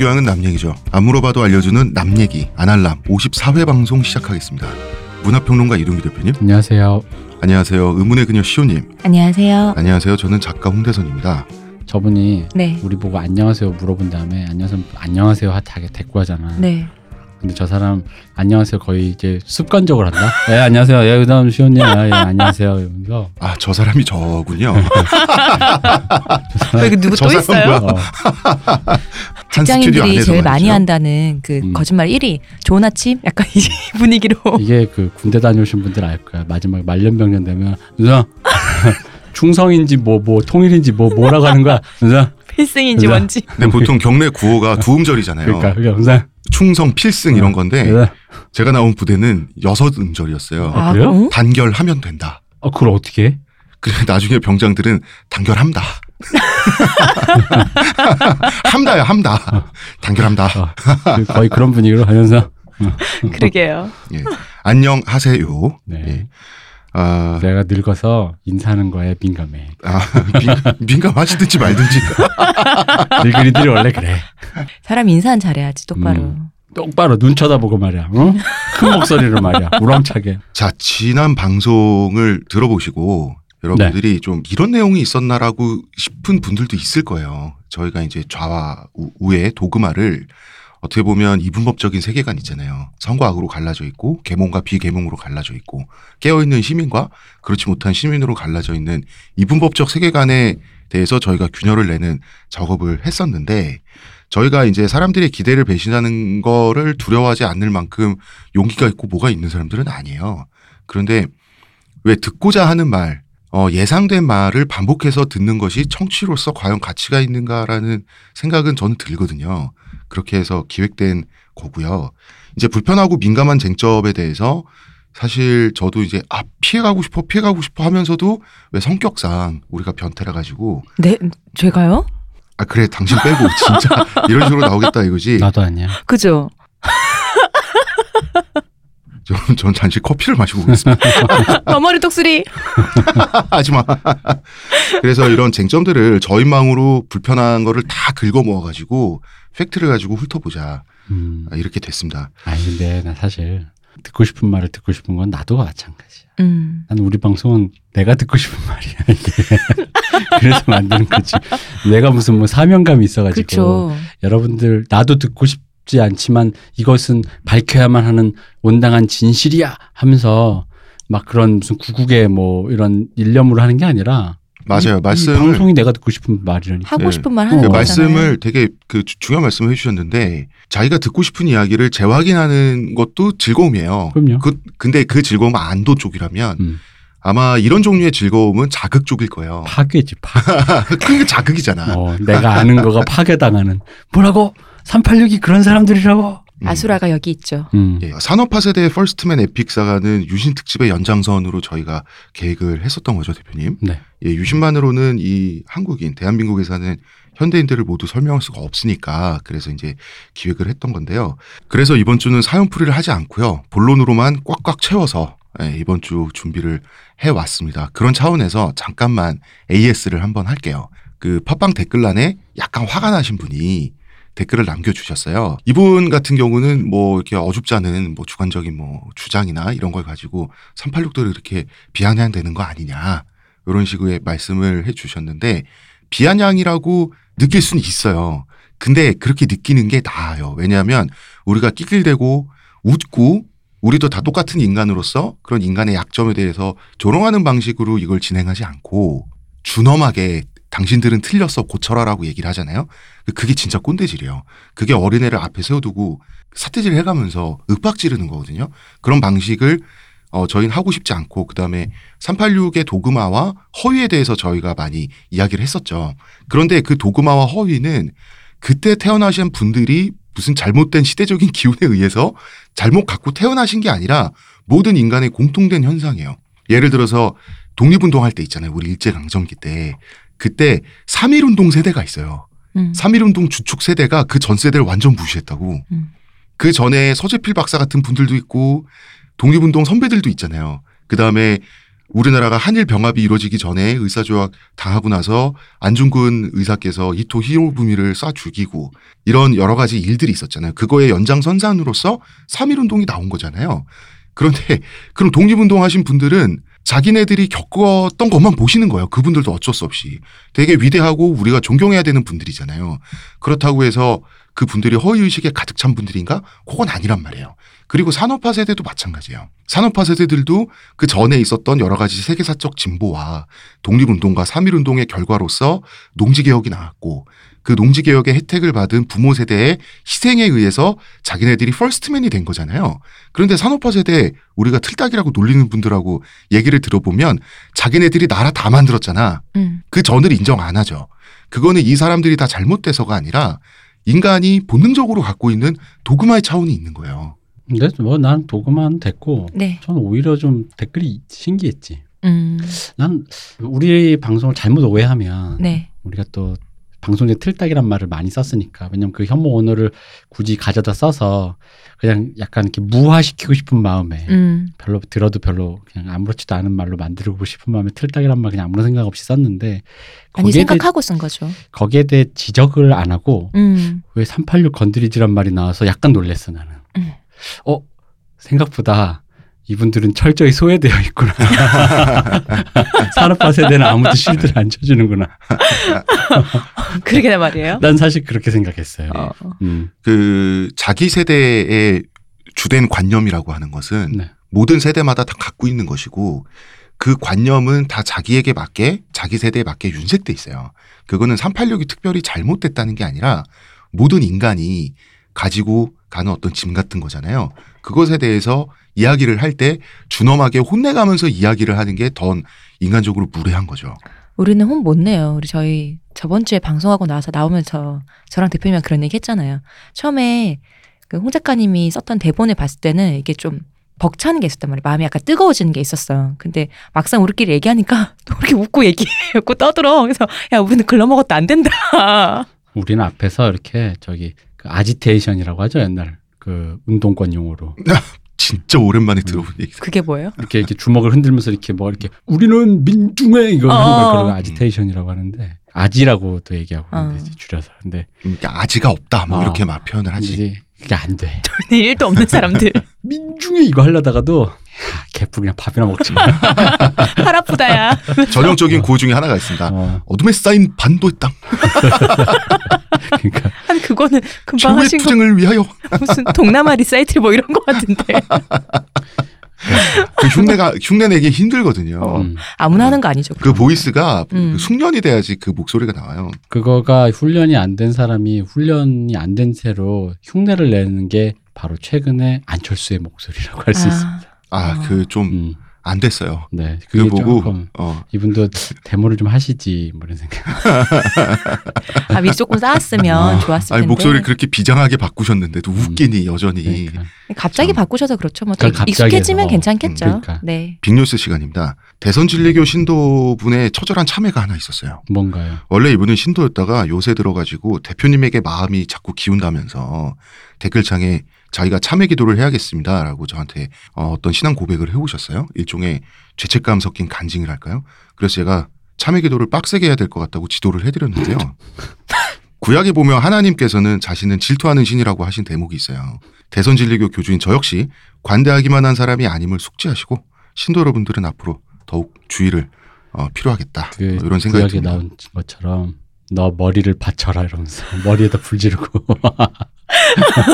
교양은 남 얘기죠. 안 물어봐도 알려주는 남 얘기 아날람 54회 방송 시작하겠습니다. 문화평론가 이동규 대표님. 안녕하세요. 안녕하세요. 의문의 그녀 시호님. 안녕하세요. 안녕하세요. 저는 작가 홍대선입니다. 저분이 네. 우리 보고 안녕하세요 물어본 다음에 안녕하세요 안녕하세요 하게 대꾸 하잖아. 네. 근데 저 사람 안녕하세요 거의 이제 습관적으로 한다. 예 안녕하세요. 예 그다음 시원님 아, 예 안녕하세요 이러면서 아, 저 사람이 저군요. 왜 누구 저또 사람 있어요? 어, 한 스튜디오 직장인들이 안에서 제일 많이 말이죠. 한다는 그 음. 거짓말 1위. 좋은 아침? 약간 이 분위기로. 이게 그 군대 다녀오신 분들 알 거야. 마지막에 말년병년 되면 누나 충성인지 뭐 뭐 통일인지 뭐 뭐라고 하는 거야. 누나 필승인지 그죠? 뭔지. 근데 보통 경례 구호가 두음절이잖아요. 그러니까 그게 항상 충성, 필승 이런 건데 누나 제가 나온 부대는 여섯 음절이었어요. 아, 그래요? 응? 단결하면 된다. 어 그걸 어떻게 해? 그래 나중에 병장들은 단결함다. 함다야 함다. 단결함다. 어, 그 거의 그런 분위기로 하면서 그러게요. 예. 안녕하세요. 네. 예. 아, 내가 늙어서 인사하는 거에 민감해. 아 민, 민감하시든지 말든지. 늙은이들이 원래 그래. 사람 인사는 잘해야지 똑바로. 음. 똑바로 눈 쳐다보고 말이야. 어? 큰 목소리로 말이야. 우렁차게. 자 지난 방송을 들어보시고 여러분들이 좀 이런 내용이 있었나라고 싶은 분들도 있을 거예요. 저희가 이제 좌와 우- 우의 도그마를 어떻게 보면 이분법적인 세계관 있잖아요. 선과 악으로 갈라져 있고 계몽과 비계몽으로 갈라져 있고 깨어 있는 시민과 그렇지 못한 시민으로 갈라져 있는 이분법적 세계관에 대해서 저희가 균열을 내는 작업을 했었는데 저희가 이제 사람들의 기대를 배신하는 거를 두려워하지 않을 만큼 용기가 있고 뭐가 있는 사람들은 아니에요. 그런데 왜 듣고자 하는 말, 어, 예상된 말을 반복해서 듣는 것이 청취로서 과연 가치가 있는가라는 생각은 저는 들거든요. 그렇게 해서 기획된 거고요. 이제 불편하고 민감한 쟁점에 대해서 사실 저도 이제 아 피해가고 싶어 피해가고 싶어 하면서도 왜 성격상 우리가 변태라 가지고 네, 제가요? 아 그래 당신 빼고 진짜 이런 식으로 나오겠다 이거지. 나도 아니야. 그죠? 전, 전 잠시 커피를 마시고 오겠습니다. 어머니 똑소리. 하지 마. 그래서 이런 쟁점들을 저희망으로 불편한 거를 다 긁어 모아가지고 팩트를 가지고 훑어보자. 음. 아, 이렇게 됐습니다. 아니 근데 나 사실 듣고 싶은 말을 듣고 싶은 건 나도 마찬가지야. 음. 난 우리 방송은 내가 듣고 싶은 말이야 이게. 그래서 만드는 거지. 내가 무슨 뭐 사명감이 있어가지고 그렇죠. 여러분들 나도 듣고 싶 지 않지만 이것은 밝혀야만 하는 온당한 진실이야 하면서 막 그런 무슨 구국의 뭐 이런 일념으로 하는 게 아니라 맞아요. 말씀을 방송이 내가 듣고 싶은 말이라니까. 하고 예. 싶은 말그 하는 그 거잖아요. 말씀을 되게 그 주- 중요한 말씀을 해주셨는데 자기가 듣고 싶은 이야기를 재확인하는 것도 즐거움이에요. 그럼요. 그, 근데 그 즐거움은 안도 쪽이라면 음. 아마 이런 종류의 즐거움은 자극 쪽일 거예요. 파괴지 파. 그게 자극이잖아. 어, 내가 아는 거가 파괴당하는 뭐라고 386이 그런 사람들이라고. 음. 아수라가 여기 있죠. 음. 예, 산업화 세대 first man epic saga는 유신 특집의 연장선으로 저희가 계획을 했었던 거죠, 대표님. 네. 예, 유신만으로는 이 한국인, 대한민국에 사는 현대인들을 모두 설명할 수가 없으니까 그래서 이제 기획을 했던 건데요. 그래서 이번 주는 사연풀이를 하지 않고요. 본론으로만 꽉꽉 채워서 예, 이번 주 준비를 해왔습니다. 그런 차원에서 잠깐만 AS를 한번 할게요. 그 팟빵 댓글란에 약간 화가 나신 분이 댓글을 남겨주셨어요. 이분 같은 경우는 뭐 이렇게 어줍지 않은 뭐 주관적인 뭐 주장이나 이런 걸 가지고 386도를 이렇게 비아냥되는 거 아니냐. 이런 식의 말씀을 해 주셨는데 비아냥이라고 느낄 수는 있어요. 근데 그렇게 느끼는 게 나아요. 왜냐하면 우리가 낄낄대고 웃고 우리도 다 똑같은 인간으로서 그런 인간의 약점에 대해서 조롱하는 방식으로 이걸 진행하지 않고 준엄하게 당신들은 틀렸어 고쳐라라고 얘기를 하잖아요. 그게 진짜 꼰대질이에요. 그게 어린애를 앞에 세워두고 사태질 해가면서 윽박 지르는 거거든요. 그런 방식을 어, 저희는 하고 싶지 않고 그 다음에 386의 도그마와 허위에 대해서 저희가 많이 이야기를 했었죠. 그런데 그 도그마와 허위는 그때 태어나신 분들이 무슨 잘못된 시대적인 기운에 의해서 잘못 갖고 태어나신 게 아니라 모든 인간의 공통된 현상이에요. 예를 들어서 독립운동 할 때 있잖아요. 우리 일제강점기 때. 그때 3.1운동 세대가 있어요. 음. 3.1운동 주축 세대가 그 전 세대를 완전 무시했다고. 음. 그 전에 서재필 박사 같은 분들도 있고 독립운동 선배들도 있잖아요. 그 다음에 우리나라가 한일 병합이 이루어지기 전에 의사조약 당하고 나서 안중근 의사께서 이토 히로부미를 쏴 죽이고 이런 여러 가지 일들이 있었잖아요. 그거의 연장선상으로서 3.1운동이 나온 거잖아요. 그런데 그럼 독립운동 하신 분들은 자기네들이 겪었던 것만 보시는 거예요. 그분들도 어쩔 수 없이. 되게 위대하고 우리가 존경해야 되는 분들이잖아요. 그렇다고 해서 그 분들이 허위의식에 가득 찬 분들인가? 그건 아니란 말이에요. 그리고 산업화 세대도 마찬가지예요. 산업화 세대들도 그 전에 있었던 여러 가지 세계사적 진보와 독립운동과 3.1운동의 결과로서 농지개혁이 나왔고 그 농지 개혁의 혜택을 받은 부모 세대의 희생에 의해서 자기네들이 퍼스트맨이 된 거잖아요. 그런데 산업화 세대 우리가 틀딱이라고 놀리는 분들하고 얘기를 들어보면 자기네들이 나라 다 만들었잖아. 음. 그 전을 인정 안 하죠. 그거는 이 사람들이 다 잘못돼서가 아니라 인간이 본능적으로 갖고 있는 도그마의 차원이 있는 거예요. 근데 뭐 난 도구만 됐고 네. 저는 오히려 좀 댓글이 신기했지. 음. 난 우리 방송을 잘못 오해하면 네. 우리가 또 방송에 틀딱이란 말을 많이 썼으니까 왜냐면 그 혐오 언어를 굳이 가져다 써서 그냥 약간 이렇게 무화시키고 싶은 마음에 음. 별로 들어도 별로 그냥 아무렇지도 않은 말로 만들고 싶은 마음에 틀딱이란 말 그냥 아무런 생각 없이 썼는데 아니 생각하고 쓴 거죠. 거기에 대해 지적을 안 하고 음. 왜386 건드리지란 말이 나와서 약간 놀랬어 나는. 음. 어 생각보다 이분들은 철저히 소외되어 있구나. 산업화 세대는 아무도 실드를 안 쳐주는구나. 그러게 말이에요. 난 사실 그렇게 생각했어요. 어. 음, 그 자기 세대의 주된 관념이라고 하는 것은 네. 모든 세대마다 다 갖고 있는 것이고 그 관념은 다 자기에게 맞게 자기 세대에 맞게 윤색돼 있어요. 그거는 386이 특별히 잘못됐다는 게 아니라 모든 인간이 가지고 가는 어떤 짐 같은 거잖아요. 그것에 대해서 이야기를 할 때 준엄하게 혼내가면서 이야기를 하는 게 더 인간적으로 무례한 거죠. 우리는 혼 못 내요. 우리 저희 저번 주에 방송하고 나서 나오면서 저랑 대표님이랑 그런 얘기 했잖아요. 처음에 그 홍 작가님이 썼던 대본을 봤을 때는 이게 좀 벅차는 게 있었단 말이에요. 마음이 약간 뜨거워지는 게 있었어요. 근데 막상 우리끼리 얘기하니까 또 이렇게 웃고 얘기하고 떠들어. 그래서 야 우리는 글러먹어도 안 된다. 우리는 앞에서 이렇게 저기 그 아지테이션이라고 하죠 옛날 그 운동권 용어로 진짜 오랜만에 들어본 얘기. 그게 뭐예요? 이렇게 이렇게 주먹을 흔들면서 이렇게 뭐 이렇게 우리는 민중해 이거 하는 어. 걸 그런 아지테이션이라고 하는데 아지라고도 얘기하고 어. 근데 이제 줄여서 근데 그러니까 아지가 없다 뭐 어. 이렇게 막 표현을 하지. 그게 안 돼. 돈이 일도 없는 사람들 민중해 이거 하려다가도 야, 개뿔 그냥 밥이나 먹지. 팔 아프다야. 전형적인 구호 중에 하나가 있습니다. 어, 어둠에 쌓인 반도의 땅 그러니까 한 그거는 금방 최후의 하신 투쟁을 위하여 무슨 동남아 리사이틀 뭐 이런 거 같은데 그 흉내가 흉내 내기 힘들거든요. 어. 음. 아무나 하는 거 아니죠. 그 voice가 음. 그 숙련이 돼야지 그 목소리가 나와요. 그거가 훈련이 안 된 사람이 훈련이 안 된 채로 흉내를 내는 게 바로 최근에 안철수의 목소리라고 할수 있습니다. 아 어. 그좀안 음, 됐어요. 네. 그거 그게 보고 어 이분도 데모를 좀 하시지 뭐 이런 생각. 아, 미 조금 쌓았으면 아, 좋았을 텐데. 아니 목소리 그렇게 비장하게 바꾸셨는데도 웃기니 여전히 그러니까. 갑자기 참. 바꾸셔서 그렇죠. 뭐 그러니까 익숙해지면 해서. 괜찮겠죠. 음, 그러니까. 네. 빅뉴스 시간입니다. 대선 진리교 신도분의 처절한 참회가 하나 있었어요. 뭔가요? 원래 이분은 신도였다가 요새 들어가지고 대표님에게 마음이 자꾸 기운다면서 댓글창에 자기가 참회 기도를 해야겠습니다라고 저한테 어, 어떤 신앙 고백을 해오셨어요. 일종의 죄책감 섞인 간증이랄까요? 그래서 제가 참회 기도를 빡세게 해야 될 것 같다고 지도를 해드렸는데요. 구약에 보면 하나님께서는 자신은 질투하는 신이라고 하신 대목이 있어요. 대선 진리교 교주인 저 역시 관대하기만 한 사람이 아님을 숙지하시고 신도 여러분들은 앞으로 더욱 주의를 어, 필요하겠다. 그 어, 이런 생각이 구약에 듭니다. 나온 것처럼 너 머리를 받쳐라 이러면서 머리에다 불 지르고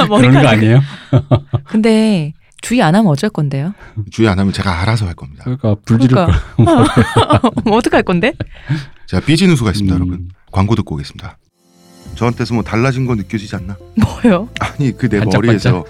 그런 거. 아니에요? 근데 주의 안 하면 어쩔 건데요? 주의 안 하면 제가 알아서 할 겁니다. 그러니까 불 지르고 그러니까. 뭐 어떡할 건데? 제가 삐지는 수가 있습니다, 음. 여러분. 광고 듣고 오겠습니다. 저한테서 뭐 달라진 거 느껴지지 않나? 뭐요? 아니 그 내? 머리에서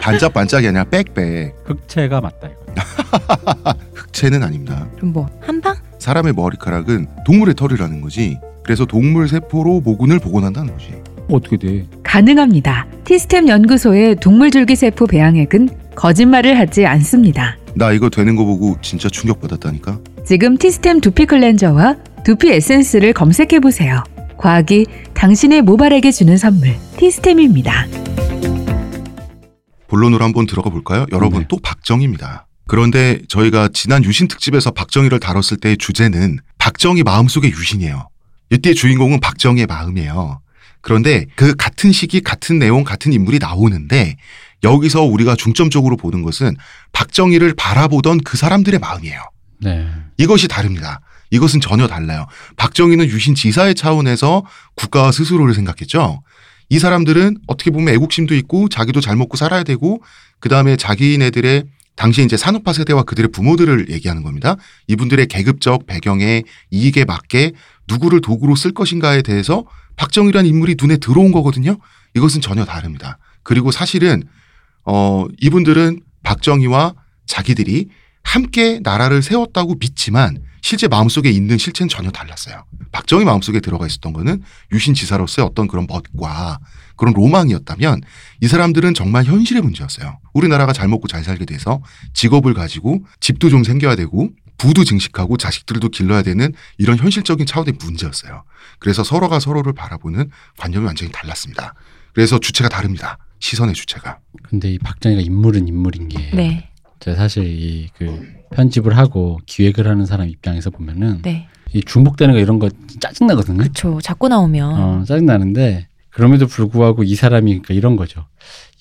반짝반짝이 아니라 빽빽 흑채가 맞다 이거. 흑채는 아닙니다. 그럼 뭐 한방? 사람의 머리카락은 동물의 털이라는 거지. 그래서 동물 세포로 모근을 복원한다는 거지. 어떻게 돼? 가능합니다. 티스템 연구소의 동물 줄기세포 배양액은 거짓말을 하지 않습니다. 나 이거 되는 거 보고 진짜 충격받았다니까. 지금 티스템 두피 클렌저와 두피 에센스를 검색해 보세요. 과학이 당신의 모발에게 주는 선물 티스템입니다. 본론으로 한번 들어가 볼까요? 여러분 네. 또 박정희입니다. 그런데 저희가 지난 유신 특집에서 박정희를 다뤘을 때의 주제는 박정희 마음속의 유신이에요. 이때의 주인공은 박정희의 마음이에요. 그런데 그 같은 시기 같은 내용 같은 인물이 나오는데 여기서 우리가 중점적으로 보는 것은 박정희를 바라보던 그 사람들의 마음이에요. 네. 이것이 다릅니다. 이것은 전혀 달라요. 박정희는 유신 지사의 차원에서 국가와 스스로를 생각했죠. 이 사람들은 어떻게 보면 애국심도 있고 자기도 잘 먹고 살아야 되고 그 다음에 자기네들의 당시 이제 산업화 세대와 그들의 부모들을 얘기하는 겁니다. 이분들의 계급적 배경에 이익에 맞게 누구를 도구로 쓸 것인가에 대해서 박정희라는 인물이 눈에 들어온 거거든요. 이것은 전혀 다릅니다. 그리고 사실은 어 이분들은 박정희와 자기들이 함께 나라를 세웠다고 믿지만 실제 마음속에 있는 실체는 전혀 달랐어요. 박정희 마음속에 들어가 있었던 거는 유신 지사로서의 어떤 그런 멋과 그런 로망이었다면 이 사람들은 정말 현실의 문제였어요. 우리나라가 잘 먹고 잘 살게 돼서 직업을 가지고 집도 좀 생겨야 되고 부도 증식하고 자식들도 길러야 되는 이런 현실적인 차원의 문제였어요. 그래서 서로가 서로를 바라보는 관념이 완전히 달랐습니다. 그래서 주체가 다릅니다. 시선의 주체가. 근데 이 박정희가 인물은 인물인 게 네. 제가 사실 이 그 편집을 하고 기획을 하는 사람 입장에서 보면은 네. 이 중복되는 거 이런 거 짜증 나거든요. 그쵸. 자꾸 나오면. 어, 짜증 나는데 그럼에도 불구하고 이 사람이 그러니까 이런 거죠.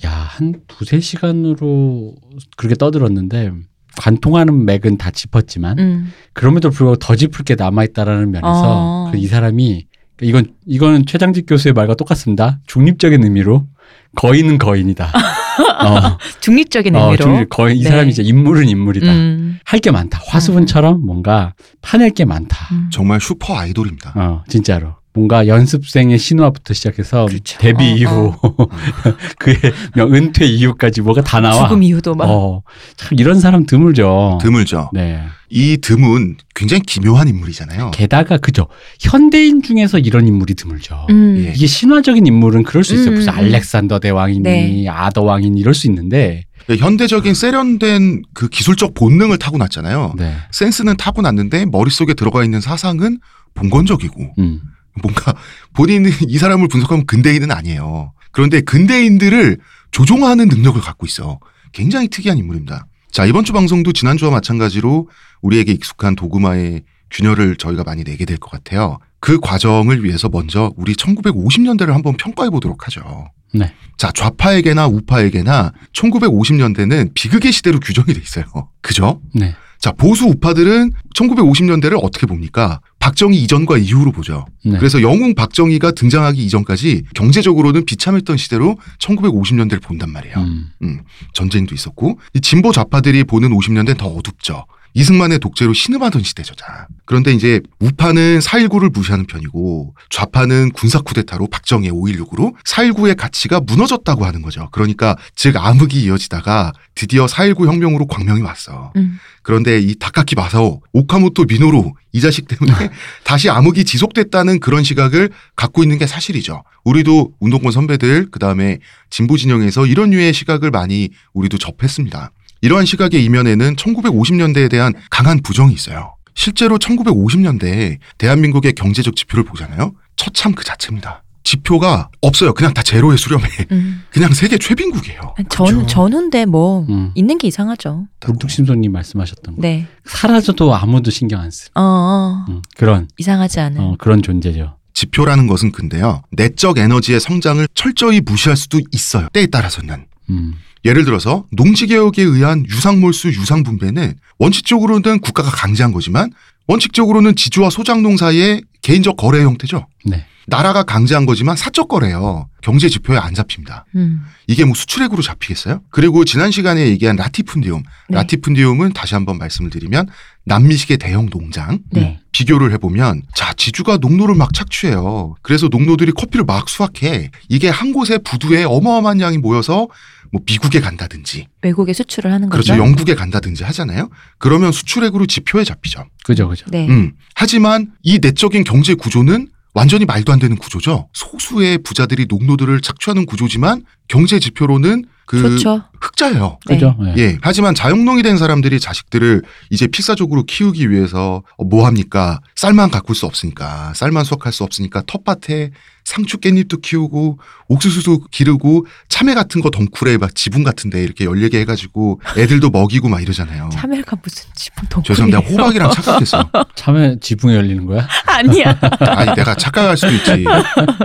야, 한 두세 시간으로 그렇게 떠들었는데 관통하는 맥은 다 짚었지만 음. 그럼에도 불구하고 더 짚을 게 남아 있다라는 면에서 어. 그 이 사람이 그러니까 이건 이거는 최장직 교수의 말과 똑같습니다. 중립적인 의미로 거인은 거인이다. 어, 중립적인 어, 의미로. 중립, 거인 이 네. 사람이 이제 인물은 인물이다. 음. 할게 많다. 화수분처럼 뭔가 파낼 게 많다. 음. 정말 슈퍼 아이돌입니다. 어, 진짜로. 뭔가 연습생의 신화부터 시작해서 그렇죠. 데뷔 어, 이후 그의 명- 은퇴 이후까지 뭐가 다 나와. 죽음 이유도 막. 어, 참 이런 사람 드물죠. 드물죠. 네. 이 듬은 굉장히 기묘한 인물이잖아요. 게다가 그죠. 현대인 중에서 이런 인물이 드물죠. 음. 예. 이게 신화적인 인물은 그럴 수 있어요. 음, 무슨 음. 알렉산더 대왕이니 네. 아더 왕이니 이럴 수 있는데. 현대적인 세련된 그 기술적 본능을 타고났잖아요. 네. 센스는 타고났는데 머릿속에 들어가 있는 사상은 봉건적이고 음. 뭔가 본인은 이 사람을 분석하면 근대인은 아니에요. 그런데 근대인들을 조종하는 능력을 갖고 있어. 굉장히 특이한 인물입니다. 자, 이번 주 방송도 지난주와 마찬가지로 우리에게 익숙한 도그마의 균열을 저희가 많이 내게 될 것 같아요. 그 과정을 위해서 먼저 우리 1950년대를 한번 평가해 보도록 하죠. 네. 자, 좌파에게나 우파에게나 1950년대는 비극의 시대로 규정이 돼 있어요. 그죠? 네. 자, 보수 우파들은 1950년대를 어떻게 봅니까? 박정희 이전과 이후로 보죠. 네. 그래서 영웅 박정희가 등장하기 이전까지 경제적으로는 비참했던 시대로 1950년대를 본단 말이에요. 음. 전쟁도 있었고 이 진보 좌파들이 보는 50년대는 더 어둡죠. 이승만의 독재로 신음하던 시대죠. 자. 그런데 이제 우파는 4.19를 무시하는 편이고 좌파는 군사 쿠데타로 박정희 5.16으로 4.19의 가치가 무너졌다고 하는 거죠. 그러니까 즉 암흑이 이어지다가 드디어 4.19 혁명으로 광명이 왔어. 음. 그런데 이 다카키 마사오, 오카모토 미노루 이 자식 때문에 다시 암흑이 지속됐다는 그런 시각을 갖고 있는 게 사실이죠. 우리도 운동권 선배들 그다음에 진보 진영에서 이런 류의 시각을 많이 우리도 접했습니다. 이러한 시각의 이면에는 1950년대에 대한 강한 부정이 있어요. 실제로 1950년대에 대한민국의 경제적 지표를 보잖아요. 처참 그 자체입니다. 지표가 없어요. 그냥 다 제로에 수렴해. 음. 그냥 세계 최빈국이에요. 전, 전후인데 뭐, 음. 있는 게 이상하죠. 불뚝심송님 말씀하셨던 거. 네. 사라져도 아무도 신경 안 쓰. 어, 어. 음, 그런 이상하지 않은. 어, 그런 존재죠. 지표라는 것은 근데요. 내적 에너지의 성장을 철저히 무시할 수도 있어요. 때에 따라서는. 음. 예를 들어서 농지개혁에 의한 유상몰수 유상분배는 원칙적으로는 국가가 강제한 거지만 원칙적으로는 지주와 소장농 사이의 개인적 거래 형태죠. 네. 나라가 강제한 거지만 사적 거래요. 경제 지표에 안 잡힙니다. 음. 이게 뭐 수출액으로 잡히겠어요? 그리고 지난 시간에 얘기한 라티푼디움. 네. 라티푼디움은 다시 한번 말씀을 드리면 남미식의 대형 농장. 네. 비교를 해보면 자 지주가 농노를 막 착취해요. 그래서 농노들이 커피를 막 수확해. 이게 한 곳에 부두에 어마어마한 양이 모여서 뭐 미국에 간다든지 외국에 수출을 하는 거죠. 그렇죠 영국에 간다든지 하잖아요. 그러면 수출액으로 지표에 잡히죠. 그죠, 그죠. 네. 음. 하지만 이 내적인 경제 구조는 완전히 말도 안 되는 구조죠. 소수의 부자들이 농노들을 착취하는 구조지만 경제 지표로는 그 그렇죠. 흑자예요. 네. 그죠. 예. 예. 하지만 자영농이 된 사람들이 자식들을 이제 필사적으로 키우기 위해서 어, 뭐 합니까? 쌀만 가꿀 수 없으니까, 쌀만 수확할 수 없으니까 텃밭에 상추 깻잎도 키우고 옥수수도 기르고 참외 같은 거 덩쿨에 막 지붕 같은데 이렇게 열리게 해가지고 애들도 먹이고 막 이러잖아요. 참외가 무슨 지붕 덩 죄송합니다. 호박이랑 착각했어. 참외 지붕에 열리는 거야? 아니야. 아니 내가 착각할 수도 있지.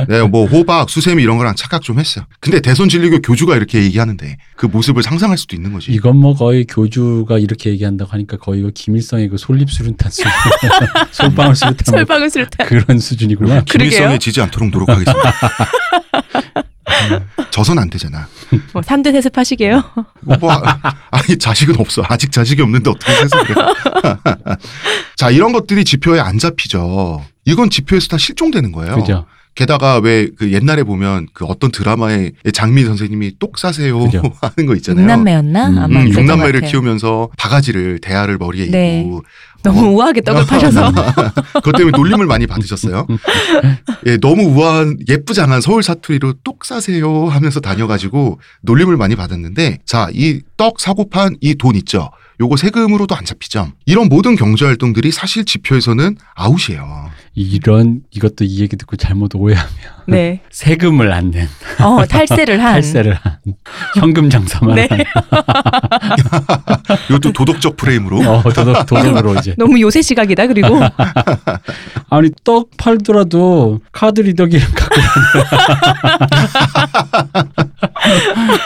내가 뭐 호박, 수세미 이런 거랑 착각 좀 했어. 근데 대선 진리교 교주가 이렇게 얘기하는데 그 모습을 상상할 수도 있는 거지. 이건 뭐 거의 교주가 이렇게 얘기한다고 하니까 거의 이거 김일성의 그 솔잎수류탄 수준, 솔방울 수류탄 뭐 설방울 수류탄. 그런 수준이구나. 김일성에 지지 않도록 노력하겠습니다. 져선 안 되잖아. 뭐 3대 세습하시게요. 뭐, 아니 자식은 없어. 아직 자식이 없는데 어떻게 그래. 자 이런 것들이 지표에 안 잡히죠. 이건 지표에서 다 실종되는 거예요. 그죠? 게다가 왜 그 옛날에 보면 그 어떤 드라마에 장미 선생님이 똑 싸세요 그죠. 하는 거 있잖아요. 육남매였나? 음, 아마 음, 육남매를 같아요. 키우면서 바가지를 대야를 머리에 네. 입고 너무 어. 우아하게 떡을 파셔서 그것 때문에 놀림을 많이 받으셨어요. 예, 너무 우아한 예쁘장한 서울 사투리로 똑 싸세요 하면서 다녀가지고 놀림을 많이 받았는데 자, 이 떡 사고 판 이 돈 있죠. 요거 세금으로도 안 잡히죠. 이런 모든 경제 활동들이 사실 지표에서는 아웃이에요. 이런 이것도 이 얘기 듣고 잘못 오해하면 네. 세금을 안 낸, 어, 탈세를 한 탈세를 한, 현금 장사만 네. 한, 이것도 도덕적 프레임으로 어, 도덕, 도덕으로 이제. 너무 요새 시각이다. 그리고 아니 떡 팔더라도 카드 리더 기름 갖고.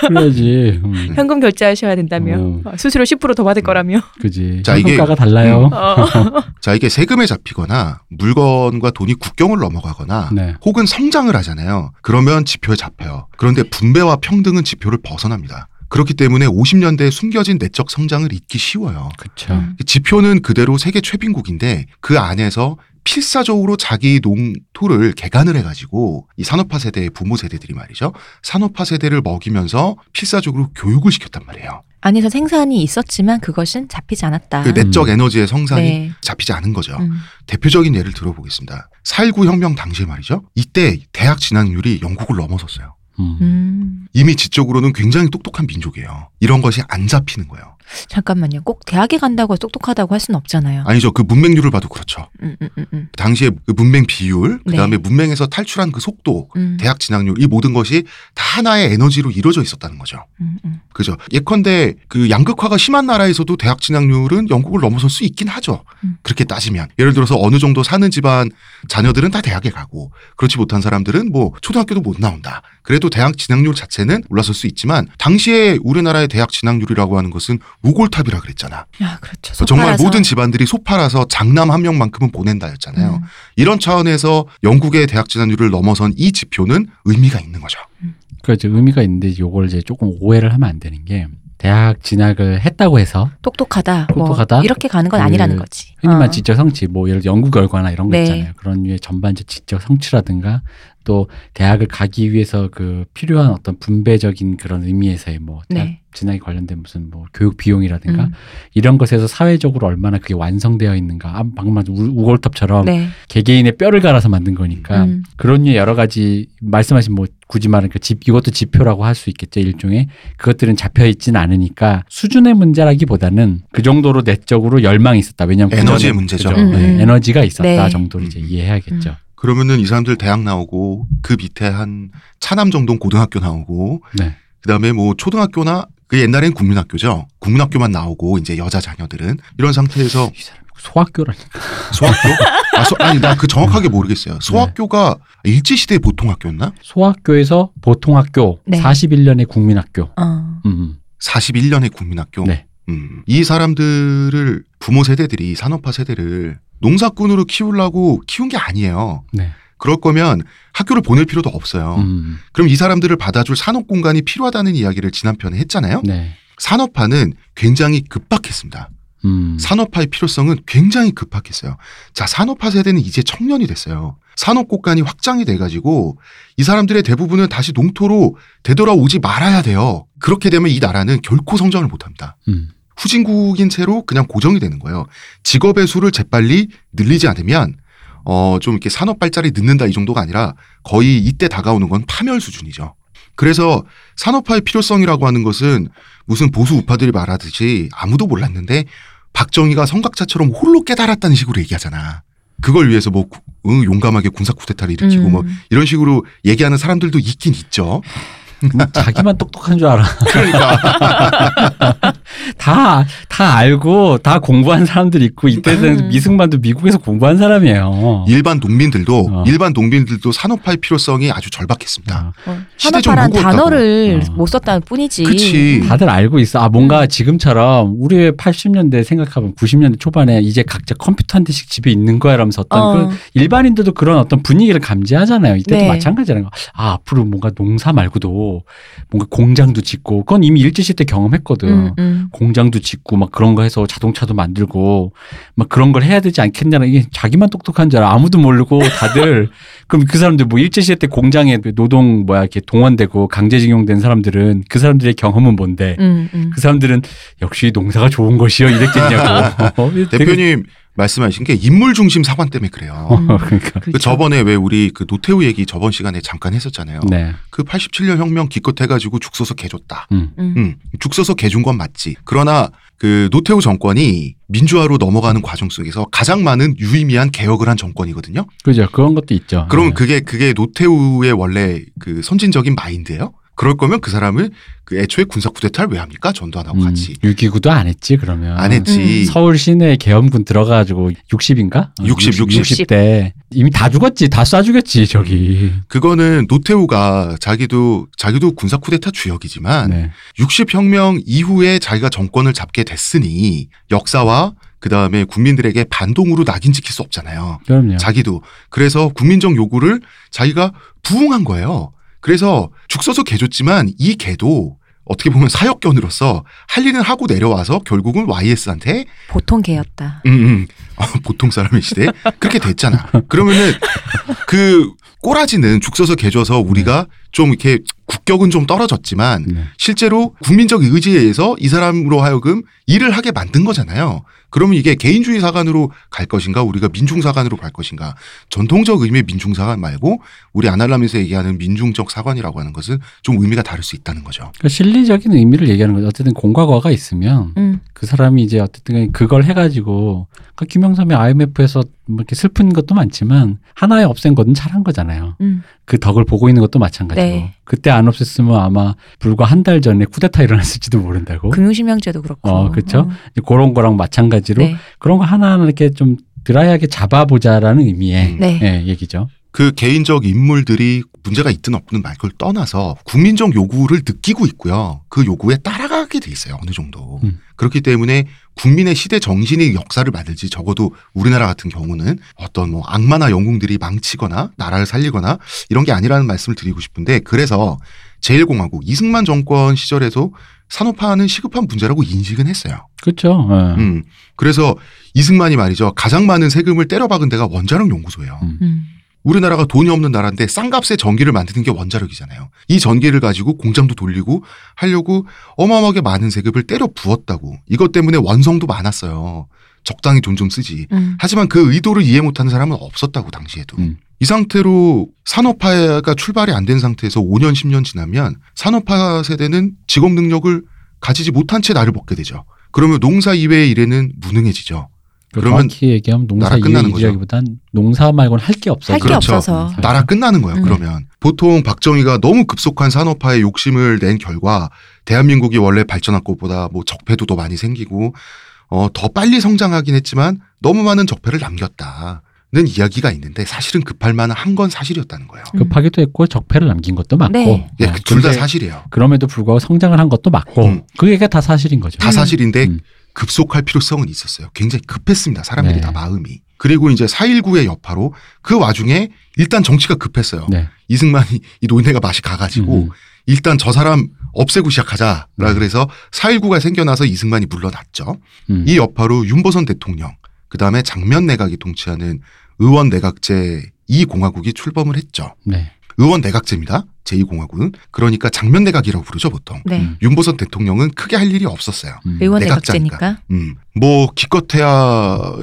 그래야지. 음, 현금 결제하셔야 된다며. 어. 어, 수수료 10%더 받을 거라며. 그지. 자, 이게- 현금가가 달라요. 어. 자, 이게 세금에 잡히거나 물건과 돈이 국경을 넘어가거나 네. 혹은 성장을 하잖아요. 그러면 지표에 잡혀요. 그런데 분배와 평등은 지표를 벗어납니다. 그렇기 때문에 50년대에 숨겨진 내적 성장을 잊기 쉬워요. 그쵸. 음. 지표는 그대로 세계 최빈국인데 그 안에서 필사적으로 자기 농토를 개간을 해가지고 이 산업화 세대의 부모 세대들이 말이죠. 산업화 세대를 먹이면서 필사적으로 교육을 시켰단 말이에요. 안에서 생산이 있었지만 그것은 잡히지 않았다. 그 내적 에너지의 성산이 네. 잡히지 않은 거죠. 음. 대표적인 예를 들어보겠습니다. 4.19 혁명 당시에 말이죠. 이때 대학 진학률이 영국을 넘어섰어요. 음. 음. 이미 지적으로는 굉장히 똑똑한 민족이에요. 이런 것이 안 잡히는 거예요. 잠깐만요. 꼭 대학에 간다고 똑똑하다고 할 수는 없잖아요. 아니죠. 그 문맹률을 봐도 그렇죠. 음, 음, 음, 음. 당시에 그 문맹 비율, 그 네. 다음에 문맹에서 탈출한 그 속도, 음, 대학 진학률, 이 모든 것이 다 하나의 에너지로 이루어져 있었다는 거죠. 음, 음. 그죠. 예컨대 그 양극화가 심한 나라에서도 대학 진학률은 영국을 넘어설 수 있긴 하죠. 음. 그렇게 따지면. 예를 들어서 어느 정도 사는 집안 자녀들은 다 대학에 가고 그렇지 못한 사람들은 뭐 초등학교도 못 나온다. 그래도 대학 진학률 자체는 올라설 수 있지만 당시에 우리나라의 대학 진학률이라고 하는 것은 우골탑이라 그랬잖아. 야, 그렇죠. 정말 소팔아서. 모든 집안들이 소팔아서 장남 한 명만큼은 보낸다였잖아요. 음. 이런 차원에서 영국의 대학 진학률을 넘어선 이 지표는 의미가 있는 거죠. 그 이제 의미가 있는데 요걸 이제 조금 오해를 하면 안 되는 게 대학 진학을 했다고 해서 똑똑하다. 똑똑하다? 뭐 이렇게 가는 건 그 아니라는 거지. 흔히 말하는 어. 지적 성취, 뭐 예를 들어 연구 결과나 이런 거 네. 있잖아요. 그런 류의 전반적 지적 성취라든가 또 대학을 가기 위해서 그 필요한 어떤 분배적인 그런 의미에서의 뭐 대학 네. 진학에 관련된 무슨 뭐 교육 비용이라든가 음. 이런 것에서 사회적으로 얼마나 그게 완성되어 있는가. 아, 방금 말한 우- 우골탑처럼 네. 개개인의 뼈를 갈아서 만든 거니까 음. 그런 여러 가지 말씀하신 뭐 굳이 말하는 그 집, 이것도 지표라고 할 수 있겠죠. 일종의 그것들은 잡혀 있지는 않으니까 수준의 문제라기보다는 그 정도로 내적으로 열망이 있었다. 왜냐하면 에너지의 그전에 문제죠. 그죠? 음, 네, 음. 에너지가 있었다 네. 정도로 이제 이해해야겠죠. 그러면은 이 사람들 대학 나오고 그 밑에 한 차남 정도 고등학교 나오고 네. 그다음에 뭐 초등학교나 그 옛날엔 국민학교죠. 국민학교만 나오고 이제 여자 자녀들은 이런 상태에서 이 사람 소학교라니까. 소학교? 아, 소, 아니 나 그 정확하게 모르겠어요. 소학교가 일제 시대 보통 학교였나? 소학교에서 보통 학교, 네. 41년의 국민학교. 어. 음, 41년의 국민학교. 네. 음. 이 사람들을 부모 세대들이 산업화 세대를 농사꾼으로 키우려고 키운 게 아니에요. 네. 그럴 거면 학교를 보낼 필요도 없어요. 음, 그럼 이 사람들을 받아줄 산업 공간이 필요하다는 이야기를 지난 편에 했잖아요. 네. 산업화는 굉장히 급박했습니다. 음, 산업화의 필요성은 굉장히 급박했어요. 자, 산업화 세대는 이제 청년이 됐어요. 산업 곳간이 확장이 돼가지고 이 사람들의 대부분은 다시 농토로 되돌아오지 말아야 돼요. 그렇게 되면 이 나라는 결코 성장을 못합니다. 음, 후진국인 채로 그냥 고정이 되는 거예요. 직업의 수를 재빨리 늘리지 않으면 어, 좀 이렇게 산업 발달이 늦는다 이 정도가 아니라 거의 이때 다가오는 건 파멸 수준이죠. 그래서 산업화의 필요성이라고 하는 것은 무슨 보수 우파들이 말하듯이 아무도 몰랐는데 박정희가 성각자처럼 홀로 깨달았다는 식으로 얘기하잖아. 그걸 위해서 뭐 구- 응, 용감하게 군사 쿠데타를 일으키고 음. 뭐 이런 식으로 얘기하는 사람들도 있긴 있죠. 뭐 자기만 똑똑한 줄 알아. 그러니까 다, 다 알고, 다 공부한 사람들 있고, 이때는 음. 미승만도 미국에서 공부한 사람이에요. 일반 농민들도 어. 일반 농민들도 산업화의 필요성이 아주 절박했습니다. 어, 어, 산업화란. 단어를 어. 못 썼다는 뿐이지. 그치. 다들 알고 있어. 아, 뭔가 음. 지금처럼 우리 80년대 생각하면 90년대 초반에 이제 각자 컴퓨터 한 대씩 집에 있는 거야 라면서 어떤 어. 그 일반인들도 그런 어떤 분위기를 감지하잖아요. 이때도 네. 마찬가지라는 거. 아, 앞으로 뭔가 농사 말고도 뭔가 공장도 짓고 그건 이미 일제시대 경험했거든. 음, 음. 공장도 짓고 막 그런 거 해서 자동차도 만들고 막 그런 걸 해야 되지 않겠냐는 이게 자기만 똑똑한 줄 알아. 아무도 모르고 다들 그럼 그 사람들 뭐 일제시대 때 공장에 노동 뭐야 이렇게 동원되고 강제징용된 사람들은 그 사람들의 경험은 뭔데 음, 음. 그 사람들은 역시 농사가 좋은 것이요 이랬겠냐고. 어, 대표님 말씀하신 게 인물 중심 사관 때문에 그래요. 어, 음. 그러니까. 그 그렇죠. 저번에 왜 우리 그 노태우 얘기 저번 시간에 잠깐 했었잖아요. 네. 그 87년 혁명 기껏 해가지고 죽 서서 개줬다. 음. 음. 음, 죽 서서 개준 건 맞지. 그러나 그 노태우 정권이 민주화로 넘어가는 과정 속에서 가장 많은 유의미한 개혁을 한 정권이거든요. 그죠. 그런 것도 있죠. 그럼 네. 그게 그게 노태우의 원래 그 선진적인 마인드예요. 그럴 거면 그 사람을 그 애초에 군사 쿠데타를 왜 합니까? 전도 안 하고 음, 같이 6.29도 안 했지 그러면. 안 했지. 서울 시내 계엄군 들어가가지고 60인가? 60, 60. 60 대 이미 다 죽었지. 다 쏴 죽였지 저기. 그거는 노태우가 자기도 자기도 군사 쿠데타 주역이지만 네. 60혁명 이후에 자기가 정권을 잡게 됐으니 역사와 그 다음에 국민들에게 반동으로 낙인 찍힐 수 없잖아요. 그럼요. 자기도 그래서 국민적 요구를 자기가 부응한 거예요. 그래서 죽 서서 개줬지만 이 개도 어떻게 보면 사역견으로서 할 일은 하고 내려와서 결국은 YS한테 보통 개였다. 음, 음. 어, 보통 사람의 시대 그렇게 됐잖아. 그러면은 그 꼬라지는 죽 서서 개줘서 우리가 좀 이렇게 국격은 좀 떨어졌지만 네. 실제로 국민적 의지에 의해서 이 사람으로 하여금 일을 하게 만든 거잖아요. 그러면 이게 개인주의 사관으로 갈 것인가 우리가 민중 사관으로 갈 것인가 전통적 의미의 민중 사관 말고 우리 아날람에서 얘기하는 민중적 사관이라고 하는 것은 좀 의미가 다를 수 있다는 거죠. 그러니까 실리적인 의미를 얘기하는 거죠. 어쨌든 공과 과가 있으면 음. 그 사람이 이제 어쨌든 그걸 해가지고 그 김영삼이 IMF에서 뭐 이렇게 슬픈 것도 많지만 하나에 없앤 거는 잘한 거잖아요. 음. 그 덕을 보고 있는 것도 마찬가지고 네. 그때 안 없앴으면 아마 불과 한 달 전에 쿠데타 일어났을지도 모른다고. 금융실명제도 그렇고. 어, 그쵸? 이제 그런 거랑 마찬가지로 네. 그런 거 하나하나 이렇게 좀 드라이하게 잡아보자라는 의미의 음. 네. 예, 얘기죠. 그 개인적 인물들이 문제가 있든 없든 말걸 떠나서 국민적 요구를 느끼고 있고요. 그 요구에 따라가게 돼 있어요. 어느 정도. 음. 그렇기 때문에 국민의 시대 정신의 역사를 만들지 적어도 우리나라 같은 경우는 어떤 뭐 악마나 영웅들이 망치거나 나라를 살리거나 이런 게 아니라는 말씀을 드리고 싶은데 그래서 제1공화국 이승만 정권 시절에도 산업화는 시급한 문제라고 인식은 했어요. 그렇죠. 예. 음. 그래서 이승만이 말이죠. 가장 많은 세금을 때려 박은 데가 원자력 연구소예요. 음. 음. 우리나라가 돈이 없는 나라인데 싼 값에 전기를 만드는 게 원자력이잖아요. 이 전기를 가지고 공장도 돌리고 하려고 어마어마하게 많은 세금을 때려 부었다고. 이것 때문에 원성도 많았어요. 적당히 돈 좀 쓰지. 음. 하지만 그 의도를 이해 못하는 사람은 없었다고 당시에도. 음. 이 상태로 산업화가 출발이 안 된 상태에서 5년 10년 지나면 산업화 세대는 직업 능력을 가지지 못한 채 나를 먹게 되죠. 그러면 농사 이외의 일에는 무능해지죠. 그러면 정확히 얘기하면 농사 나라 끝나는 이야기보단 농사 말고는 할게 없어. 할게 그렇죠. 없어서. 나라 끝나는 거예요. 음. 그러면 보통 박정희가 너무 급속한 산업화에 욕심을 낸 결과 대한민국이 원래 발전한 것보다 뭐 적폐도 더 많이 생기고 어, 더 빨리 성장하긴 했지만 너무 많은 적폐를 남겼다 는 이야기가 있는데 사실은 급할 만한 한 건 사실이었다는 거예요. 음. 급하기도 했고 적폐를 남긴 것도 맞고. 네. 예, 어, 둘다 근데 사실이에요. 그럼에도 불구하고 성장을 한 것도 맞고 음. 그게 다 사실인 거죠. 다 사실인데 음. 급속할 필요성은 있었어요. 굉장히 급했습니다. 사람들이 네. 다 마음이. 그리고 이제 4.19의 여파로 그 와중에 일단 정치가 급했어요. 네. 이승만이 이 노인네가 맛이 가가지고 음. 일단 저 사람 없애고 시작하자라 네. 그래서 4.19가 생겨나서 이승만이 물러났죠. 음. 이 여파로 윤보선 대통령, 그 다음에 장면 내각이 통치하는 의원 내각제 이 공화국이 출범을 했죠. 네. 의원 내각제입니다. 제2공화국은. 그러니까 장면 내각이라고 부르죠, 보통. 네. 음. 윤보선 대통령은 크게 할 일이 없었어요. 음. 의원 내각제니까. 내각제니까. 음, 뭐 기껏해야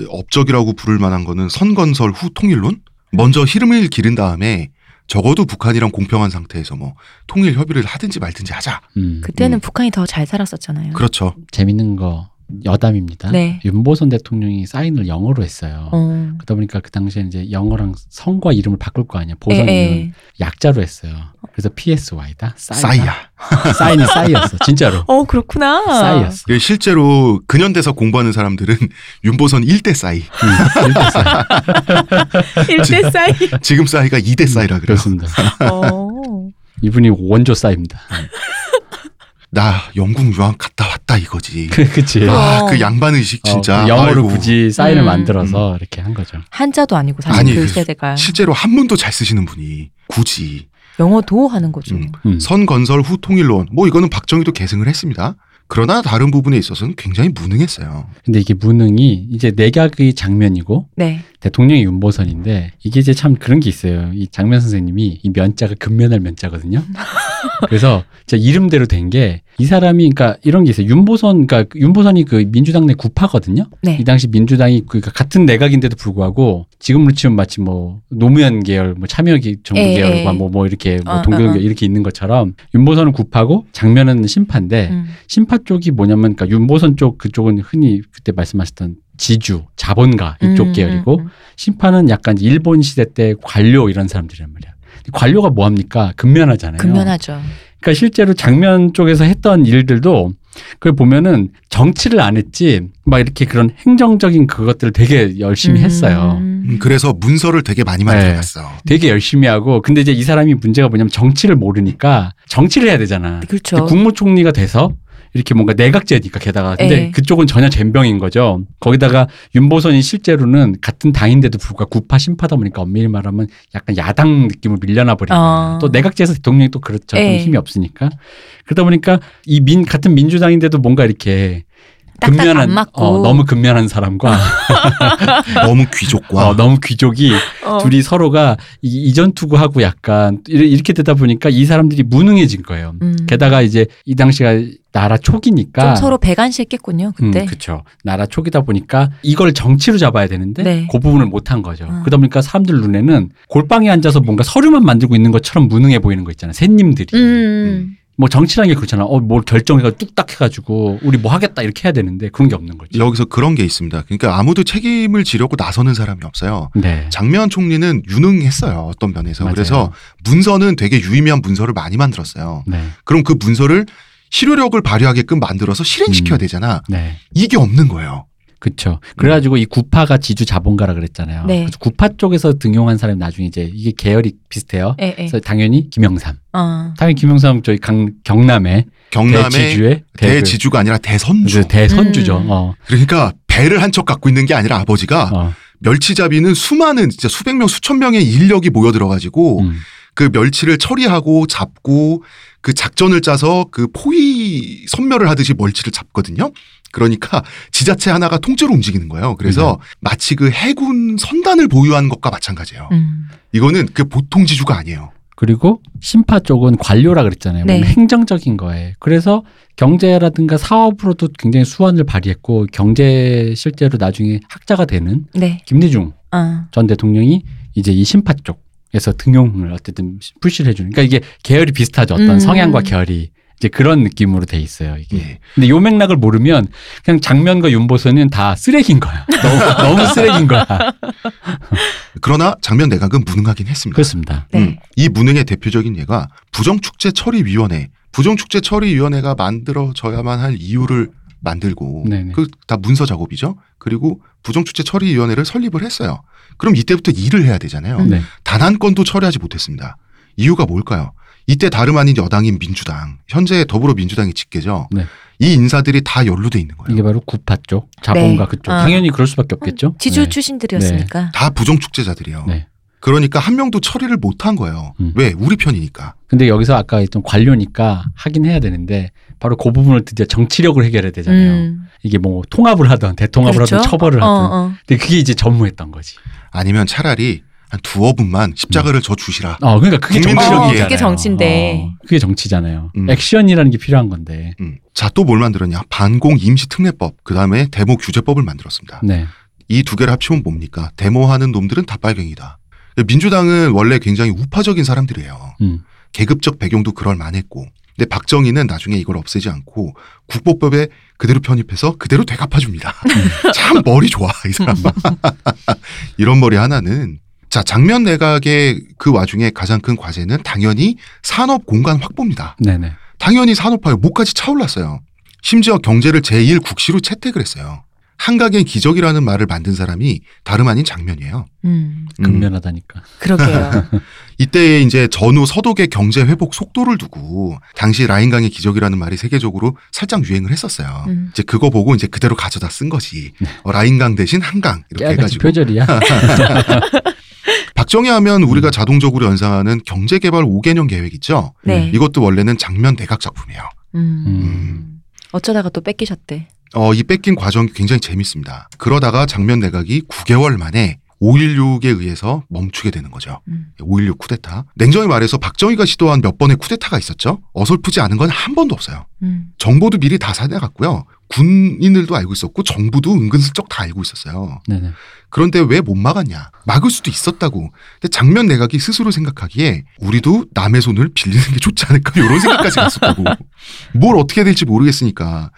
업적이라고 부를 만한 거는 선건설 후 통일론? 먼저 흐름을 기른 다음에 적어도 북한이랑 공평한 상태에서 뭐 통일 협의를 하든지 말든지 하자. 음. 그때는 음. 북한이 더 잘 살았었잖아요. 그렇죠. 재밌는 거 여담입니다. 네. 윤보선 대통령이 사인을 영어로 했어요. 어. 그러다 보니까 그 당시에 이제 영어랑 성과 이름을 바꿀 거 아니야. 예, 보선이는 예. 약자로 했어요. 그래서 PSY다. 싸이야. 사인이 싸이였어. 진짜로. 어 그렇구나. 싸이였어. 그 실제로 근현대사 공부하는 사람들은 윤보선 1대 싸이, 응, 이렇게 싸이. 일대 사이. 지금 싸이가 2대 싸이라 그래요. 그렇습니다. 어. 이분이 원조 싸입니다. 나 영국 유학 갔다 왔다 이거지. 그, 그치. 아, 어. 그 양반 의식 진짜. 어, 영어로 아이고. 굳이 사인을 음. 만들어서 이렇게 한 거죠. 한자도 아니고 사실 아니, 그그 세대가 실제로 한문도 잘 쓰시는 분이 굳이 영어도 하는 거죠. 음. 음. 선건설 후 통일론 뭐 이거는 박정희도 계승을 했습니다. 그러나 다른 부분에 있어서는 굉장히 무능했어요. 근데 이게 무능이 이제 내각의 장면이고 네. 대통령이 윤보선인데 이게 이제 참 그런 게 있어요. 이 장면 선생님이 이 면자가 근면할 면자거든요. 그래서 진짜 이름대로 된 게 이 사람이 그러니까 이런 게 있어요. 윤보선 그러니까 윤보선이 그 민주당 내 구파거든요. 네. 이 당시 민주당이 그러니까 같은 내각인데도 불구하고 지금으로 치면 마치 뭐 노무현 계열, 뭐 참여 기- 정부 에, 계열과 에. 뭐뭐 이렇게 뭐 어, 동경 어, 어. 이렇게 있는 것처럼 윤보선은 구파고 장면은 심파인데 음. 심파 쪽이 뭐냐면 그러니까 윤보선 쪽 그쪽은 흔히 그때 말씀하셨던 지주, 자본가 이쪽 음, 계열이고 음, 음. 심파는 약간 일본 시대 때 관료 이런 사람들이란 말이야. 관료가 뭐 합니까? 근면하잖아요. 근면하죠. 그러니까 실제로 장면 쪽에서 했던 일들도 그걸 보면은 정치를 안 했지 막 이렇게 그런 행정적인 그것들을 되게 열심히 했어요. 음. 음, 그래서 문서를 되게 많이 만들어놨어. 되게 열심히 하고 근데 이제 이 사람이 문제가 뭐냐면 정치를 모르니까 정치를 해야 되잖아. 그렇죠. 국무총리가 돼서 이렇게 뭔가 내각제니까 게다가 근데 예. 그쪽은 전혀 젬병인 거죠. 거기다가 윤보선이 실제로는 같은 당인데도 불구하고 구파 심파다 보니까 엄밀히 말하면 약간 야당 느낌을 밀려나 버리는 어. 또 내각제에서 대통령이 또 그렇죠. 좀 예. 힘이 없으니까 그러다 보니까 이 민 같은 민주당인데도 뭔가 이렇게 딱딱 근면한 안 맞고. 어, 너무 근면한 사람과 너무 귀족과 어, 너무 귀족이 어. 둘이 서로가 이, 이전 투구하고 약간 이렇게 되다 보니까 이 사람들이 무능해진 거예요. 음. 게다가 이제 이 당시가 나라 초기니까 좀 서로 배관시했겠군요. 그때. 음, 그렇죠. 나라 초기다 보니까 이걸 정치로 잡아야 되는데 네. 그 부분을 못한 거죠. 어. 그러다 보니까 사람들 눈에는 골방에 앉아서 뭔가 서류만 만들고 있는 것처럼 무능해 보이는 거 있잖아요. 새님들이. 음. 뭐 정치라는 게 그렇잖아. 어, 뭘 결정해가지고 뚝딱 해가지고 우리 뭐 하겠다 이렇게 해야 되는데 그런 게 없는 거죠. 여기서 그런 게 있습니다. 그러니까 아무도 책임을 지려고 나서는 사람이 없어요. 네. 장면 총리는 유능했어요. 어떤 면에서. 맞아요. 그래서 문서는 되게 유의미한 문서를 많이 만들었어요. 네. 그럼 그 문서를 실효력을 발휘하게끔 만들어서 실행시켜야 음. 되잖아. 네. 이게 없는 거예요. 그렇죠. 그래가지고 이 구파가 지주 자본가라 그랬잖아요. 네. 그래서 구파 쪽에서 등용한 사람이 나중에 이제 이게 계열이 비슷해요. 예, 예. 그래서 당연히 김영삼. 어. 당연히 김영삼 저희 강, 경남의 경남의 대지주의 대- 대지주가 아니라 대선주. 그 대선주죠. 음. 어. 그러니까 배를 한 척 갖고 있는 게 아니라 아버지가 어. 멸치잡이는 수많은 진짜 수백 명 수천 명의 인력이 모여 들어가지고 음. 그 멸치를 처리하고 잡고 그 작전을 짜서 그 포위 선멸을 하듯이 멸치를 잡거든요. 그러니까 지자체 하나가 통째로 움직이는 거예요. 그래서 마치 그 해군 선단을 보유한 것과 마찬가지예요. 음. 이거는 그 보통 지주가 아니에요. 그리고 심파 쪽은 관료라 그랬잖아요. 네. 행정적인 거에. 그래서 경제라든가 사업으로도 굉장히 수완을 발휘했고 경제 실제로 나중에 학자가 되는 네. 김대중 어. 전 대통령이 이제 이 심파 쪽에서 등용을 어쨌든 푸시를 해주는. 그러니까 이게 계열이 비슷하죠. 어떤 음. 성향과 결이. 이제 그런 느낌으로 돼 있어요. 이게. 예. 근데 요 맥락을 모르면 그냥 장면과 윤보선은 다 쓰레기인 거야. 너무, 너무 쓰레기인 거야. 그러나 장면 내각은 무능하긴 했습니다. 그렇습니다. 네. 음, 이 무능의 대표적인 예가 부정축제 처리위원회. 부정축제 처리위원회가 만들어져야만 할 이유를 만들고 네네. 그다 문서 작업이죠. 그리고 부정축제 처리위원회를 설립을 했어요. 그럼 이때부터 일을 해야 되잖아요. 음. 네. 단한 건도 처리하지 못했습니다. 이유가 뭘까요? 이때 다름 아닌 여당인 민주당, 현재 더불어민주당이 직계죠. 네. 이 인사들이 다 연루돼 있는 거예요. 이게 바로 구파 쪽, 자본가 네. 그쪽. 아. 당연히 그럴 수밖에 없겠죠. 지주 네. 출신들이었으니까. 다 부정 축제자들이에요. 네. 그러니까 한 명도 처리를 못한 거예요. 음. 왜? 우리 편이니까. 근데 여기서 아까 했던 관료니까 하긴 해야 되는데 바로 그 부분을 드디어 정치력을 해결해야 되잖아요. 음. 이게 뭐 통합을 하던 대통합을 그렇죠? 하던 처벌을 어, 하든. 어. 근데 그게 이제 전무했던 거지. 아니면 차라리 한 두어 분만 십자가를 져 주시라. 어, 그러니까 그게 정치력이잖아요. 얘기하잖아요. 그게 정치인데. 어, 그게 정치잖아요. 음. 액션이라는 게 필요한 건데. 음. 자, 또 뭘 만들었냐? 반공 임시 특례법, 그 다음에 데모 규제법을 만들었습니다. 네. 이 두 개를 합치면 뭡니까? 데모하는 놈들은 다 빨갱이다. 민주당은 원래 굉장히 우파적인 사람들이에요. 음. 계급적 배경도 그럴 만했고. 근데 박정희는 나중에 이걸 없애지 않고 국보법에 그대로 편입해서 그대로 되갚아줍니다. 참 머리 좋아 이 사람. 이런 머리 하나는 자 장면 내각의 그 와중에 가장 큰 과제는 당연히 산업 공간 확보입니다. 네네. 당연히 산업화요 목까지 차올랐어요. 심지어 경제를 제1 국시로 채택을 했어요. 한각의 기적이라는 말을 만든 사람이 다름 아닌 장면이에요. 음, 음, 근면하다니까. 그러게요. 이때 이제 전후 서독의 경제 회복 속도를 두고 당시 라인강의 기적이라는 말이 세계적으로 살짝 유행을 했었어요. 음. 이제 그거 보고 이제 그대로 가져다 쓴 거지. 어, 라인강 대신 한강 이렇게 해가지고 표절이야. 박정희 하면 우리가 음. 자동적으로 연상하는 경제개발 5개년 계획 있죠. 네. 이것도 원래는 장면 내각 작품이에요. 음. 음. 어쩌다가 또 뺏기셨대. 어, 이 뺏긴 과정이 굉장히 재밌습니다. 그러다가 장면 내각이 9개월 만에 5.16에 의해서 멈추게 되는 거죠. 음. 5.16 쿠데타. 냉정히 말해서 박정희가 시도한 몇 번의 쿠데타가 있었죠. 어설프지 않은 건 한 번도 없어요. 음. 정보도 미리 다 사내갔고요. 군인들도 알고 있었고 정부도 은근슬쩍 다 알고 있었어요. 네네. 그런데 왜 못 막았냐? 막을 수도 있었다고. 근데 장면 내각이 스스로 생각하기에 우리도 남의 손을 빌리는 게 좋지 않을까 이런 생각까지 갔었다고. 뭘 어떻게 해야 될지 모르겠으니까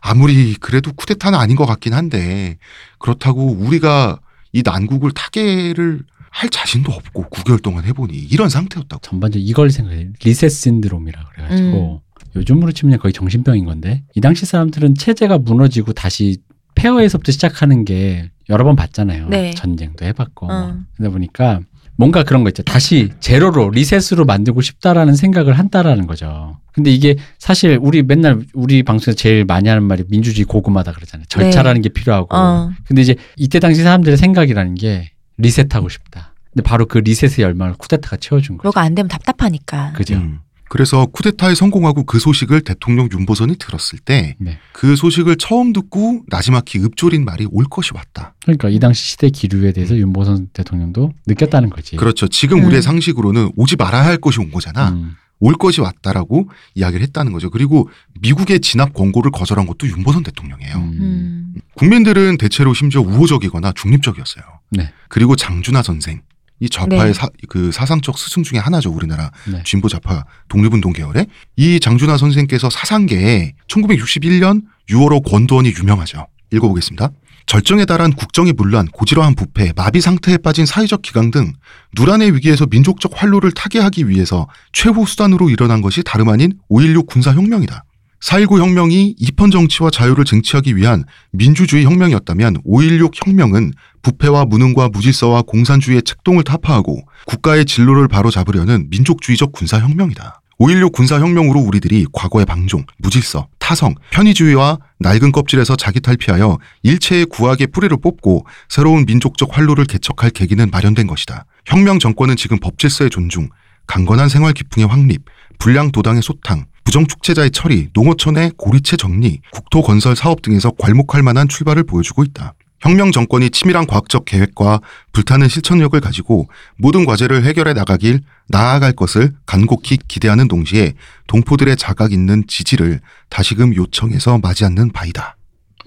아무리 그래도 쿠데타는 아닌 것 같긴 한데 그렇다고 우리가 이 난국을 타개를 할 자신도 없고 9개월 동안 해보니 이런 상태였다고. 전반적으로 이걸 생각해. 리셋 신드롬이라 그래가지고 요즘으로 치면 거의 정신병인 건데 이 당시 사람들은 체제가 무너지고 다시 폐허에서부터 시작하는 게 여러 번 봤잖아요. 네. 전쟁도 해봤고 어. 그러다 보니까 뭔가 그런 거 있죠. 다시 제로로 리셋으로 만들고 싶다라는 생각을 한다라는 거죠. 근데 이게 사실 우리 맨날 우리 방송에서 제일 많이 하는 말이 민주주의 고구마다 그러잖아요. 절차라는 게 필요하고. 어. 근데 이제 이때 당시 사람들의 생각이라는 게 리셋하고 싶다. 근데 바로 그 리셋의 열망을 쿠데타가 채워준 거죠. 뭐가 안 되면 답답하니까. 그죠. 음. 그래서 쿠데타에 성공하고 그 소식을 대통령 윤보선이 들었을 때그 네. 소식을 처음 듣고 나지막히 읊조린 말이 올 것이 왔다. 그러니까 이 당시 시대 기류에 대해서 윤보선 대통령도 느꼈다는 거지. 그렇죠. 지금 음. 우리의 상식으로는 오지 말아야 할 것이 온 거잖아. 음. 올 것이 왔다라고 이야기를 했다는 거죠. 그리고 미국의 진압 권고를 거절한 것도 윤보선 대통령이에요. 음. 음. 국민들은 대체로 심지어 우호적이거나 중립적이었어요. 네. 그리고 장준하 선생. 이 좌파의 네. 사, 그 사상적 스승 중에 하나죠. 우리나라 네. 진보 좌파 독립운동 계열에. 이 장준하 선생께서 사상계에 1961년 6월호 권도원이 유명하죠. 읽어보겠습니다. 절정에 달한 국정이 물란 고지러한 부패, 마비 상태에 빠진 사회적 기강 등 누란의 위기에서 민족적 활로를 타개하기 위해서 최후 수단으로 일어난 것이 다름 아닌 5.16 군사혁명이다. 4.19 혁명이 입헌 정치와 자유를 쟁취하기 위한 민주주의 혁명이었다면 5.16 혁명은 부패와 무능과 무질서와 공산주의의 책동을 타파하고 국가의 진로를 바로잡으려는 민족주의적 군사혁명이다. 5.16 군사혁명으로 우리들이 과거의 방종, 무질서, 타성, 편의주의와 낡은 껍질에서 자기 탈피하여 일체의 구악의 뿌리를 뽑고 새로운 민족적 활로를 개척할 계기는 마련된 것이다. 혁명 정권은 지금 법질서의 존중, 강건한 생활 기풍의 확립, 불량 도당의 소탕, 부정축제자의 처리, 농어촌의 고리체 정리, 국토 건설 사업 등에서 괄목할 만한 출발을 보여주고 있다. 혁명 정권이 치밀한 과학적 계획과 불타는 실천력을 가지고 모든 과제를 해결해 나가길 나아갈 것을 간곡히 기대하는 동시에 동포들의 자각 있는 지지를 다시금 요청해서 맞이않는 바이다.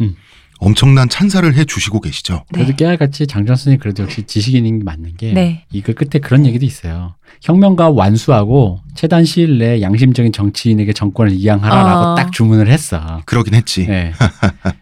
음. 엄청난 찬사를 해 주시고 계시죠. 그래도 네. 깨알같이 장전 선생님 그래도 역시 지식인인 게 맞는 게 네. 이그 끝에 그런 얘기도 있어요. 혁명가 완수하고 최단 시일 내에 양심적인 정치인에게 정권을 이양하라라고 어. 딱 주문을 했어. 그러긴 했지. 네.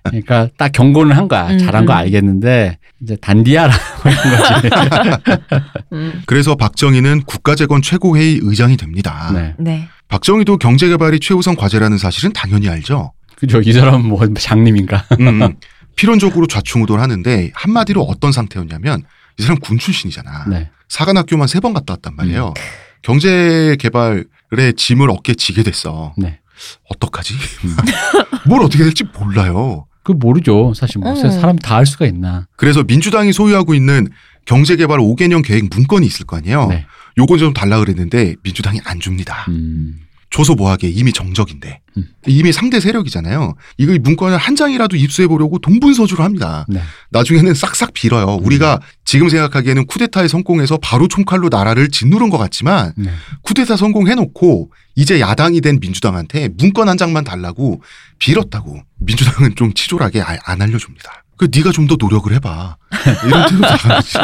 그러니까 딱 경고는 한 거야. 음, 잘한 거 음. 알겠는데 이제 단디하라고 하는 거지. 음. 그래서 박정희는 국가재건 최고회의 의장이 됩니다. 네. 네. 박정희도 경제개발이 최우선 과제라는 사실은 당연히 알죠. 그죠. 이 사람은 뭐 장님인가? 음, 음. 필연적으로 좌충우돌 하는데 한마디로 어떤 상태였냐면 이 사람 군 출신이잖아. 네. 사관학교만 세 번 갔다 왔단 말이에요. 경제 개발의 짐을 어깨에 지게 됐어. 네. 어떡하지? 음. 뭘 어떻게 될지 몰라요. 그 모르죠. 사실 뭐 음. 사람 다할 수가 있나. 그래서 민주당이 소유하고 있는 경제개발 5개년 계획 문건이 있을 거 아니에요. 네. 요건 좀 달라 그랬는데 민주당이 안 줍니다. 음. 뭐하게 이미 정적인데 음. 이미 상대 세력이잖아요. 이거 이 문건을 한 장이라도 입수해 보려고 동분서주를 합니다. 네. 나중에는 싹싹 빌어요. 우리가 지금 생각하기에는 쿠데타에 성공해서 바로 총칼로 나라를 짓누른 것 같지만 네. 쿠데타 성공해놓고 이제 야당이 된 민주당한테 문건 한 장만 달라고 빌었다고 민주당은 좀 치졸하게 아- 안 알려줍니다. 그 네가 좀 더 노력을 해봐. 이런 태도 나간 거지.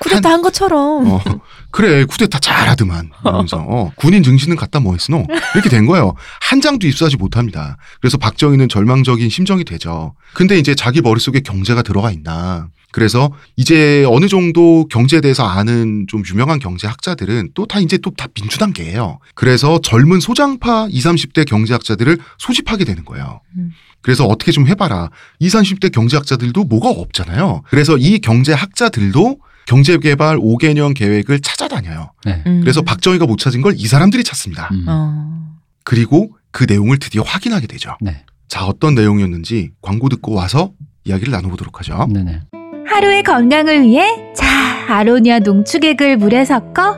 쿠데타 한 것처럼. 어, 그래 쿠데타 잘하더만 이러면서 어, 군인 증신은 갖다 뭐 했으노 이렇게 된 거예요 한 장도 입수하지 못합니다 그래서 박정희는 절망적인 심정이 되죠 근데 이제 자기 머릿속에 경제가 들어가 있나 그래서 이제 어느 정도 경제에 대해서 아는 좀 유명한 경제학자들은 또 다 이제 또 다 민주당계예요 그래서 젊은 소장파 20, 30대 경제학자들을 소집하게 되는 거예요 음. 그래서 어떻게 좀 해봐라 20, 30대 경제학자들도 뭐가 없잖아요 그래서 이 경제학자들도 경제개발 5개년 계획을 찾아다녀요. 네. 음. 그래서 박정희가 못 찾은 걸 이 사람들이 찾습니다. 음. 어. 그리고 그 내용을 드디어 확인하게 되죠. 네. 자, 어떤 내용이었는지 광고 듣고 와서 이야기를 나눠보도록 하죠. 네네. 하루의 건강을 위해 자 아로니아 농축액을 물에 섞어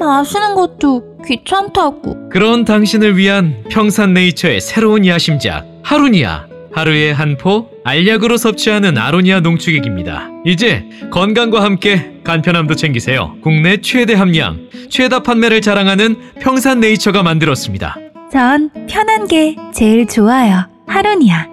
마시는 것도 귀찮다고 그런 당신을 위한 평산네이처의 새로운 야심작 하루니아 하루에 한 포 알약으로 섭취하는 아로니아 농축액입니다. 이제 건강과 함께 간편함도 챙기세요. 국내 최대 함량, 최다 판매를 자랑하는 평산네이처가 만들었습니다. 전 편한 게 제일 좋아요 하루니아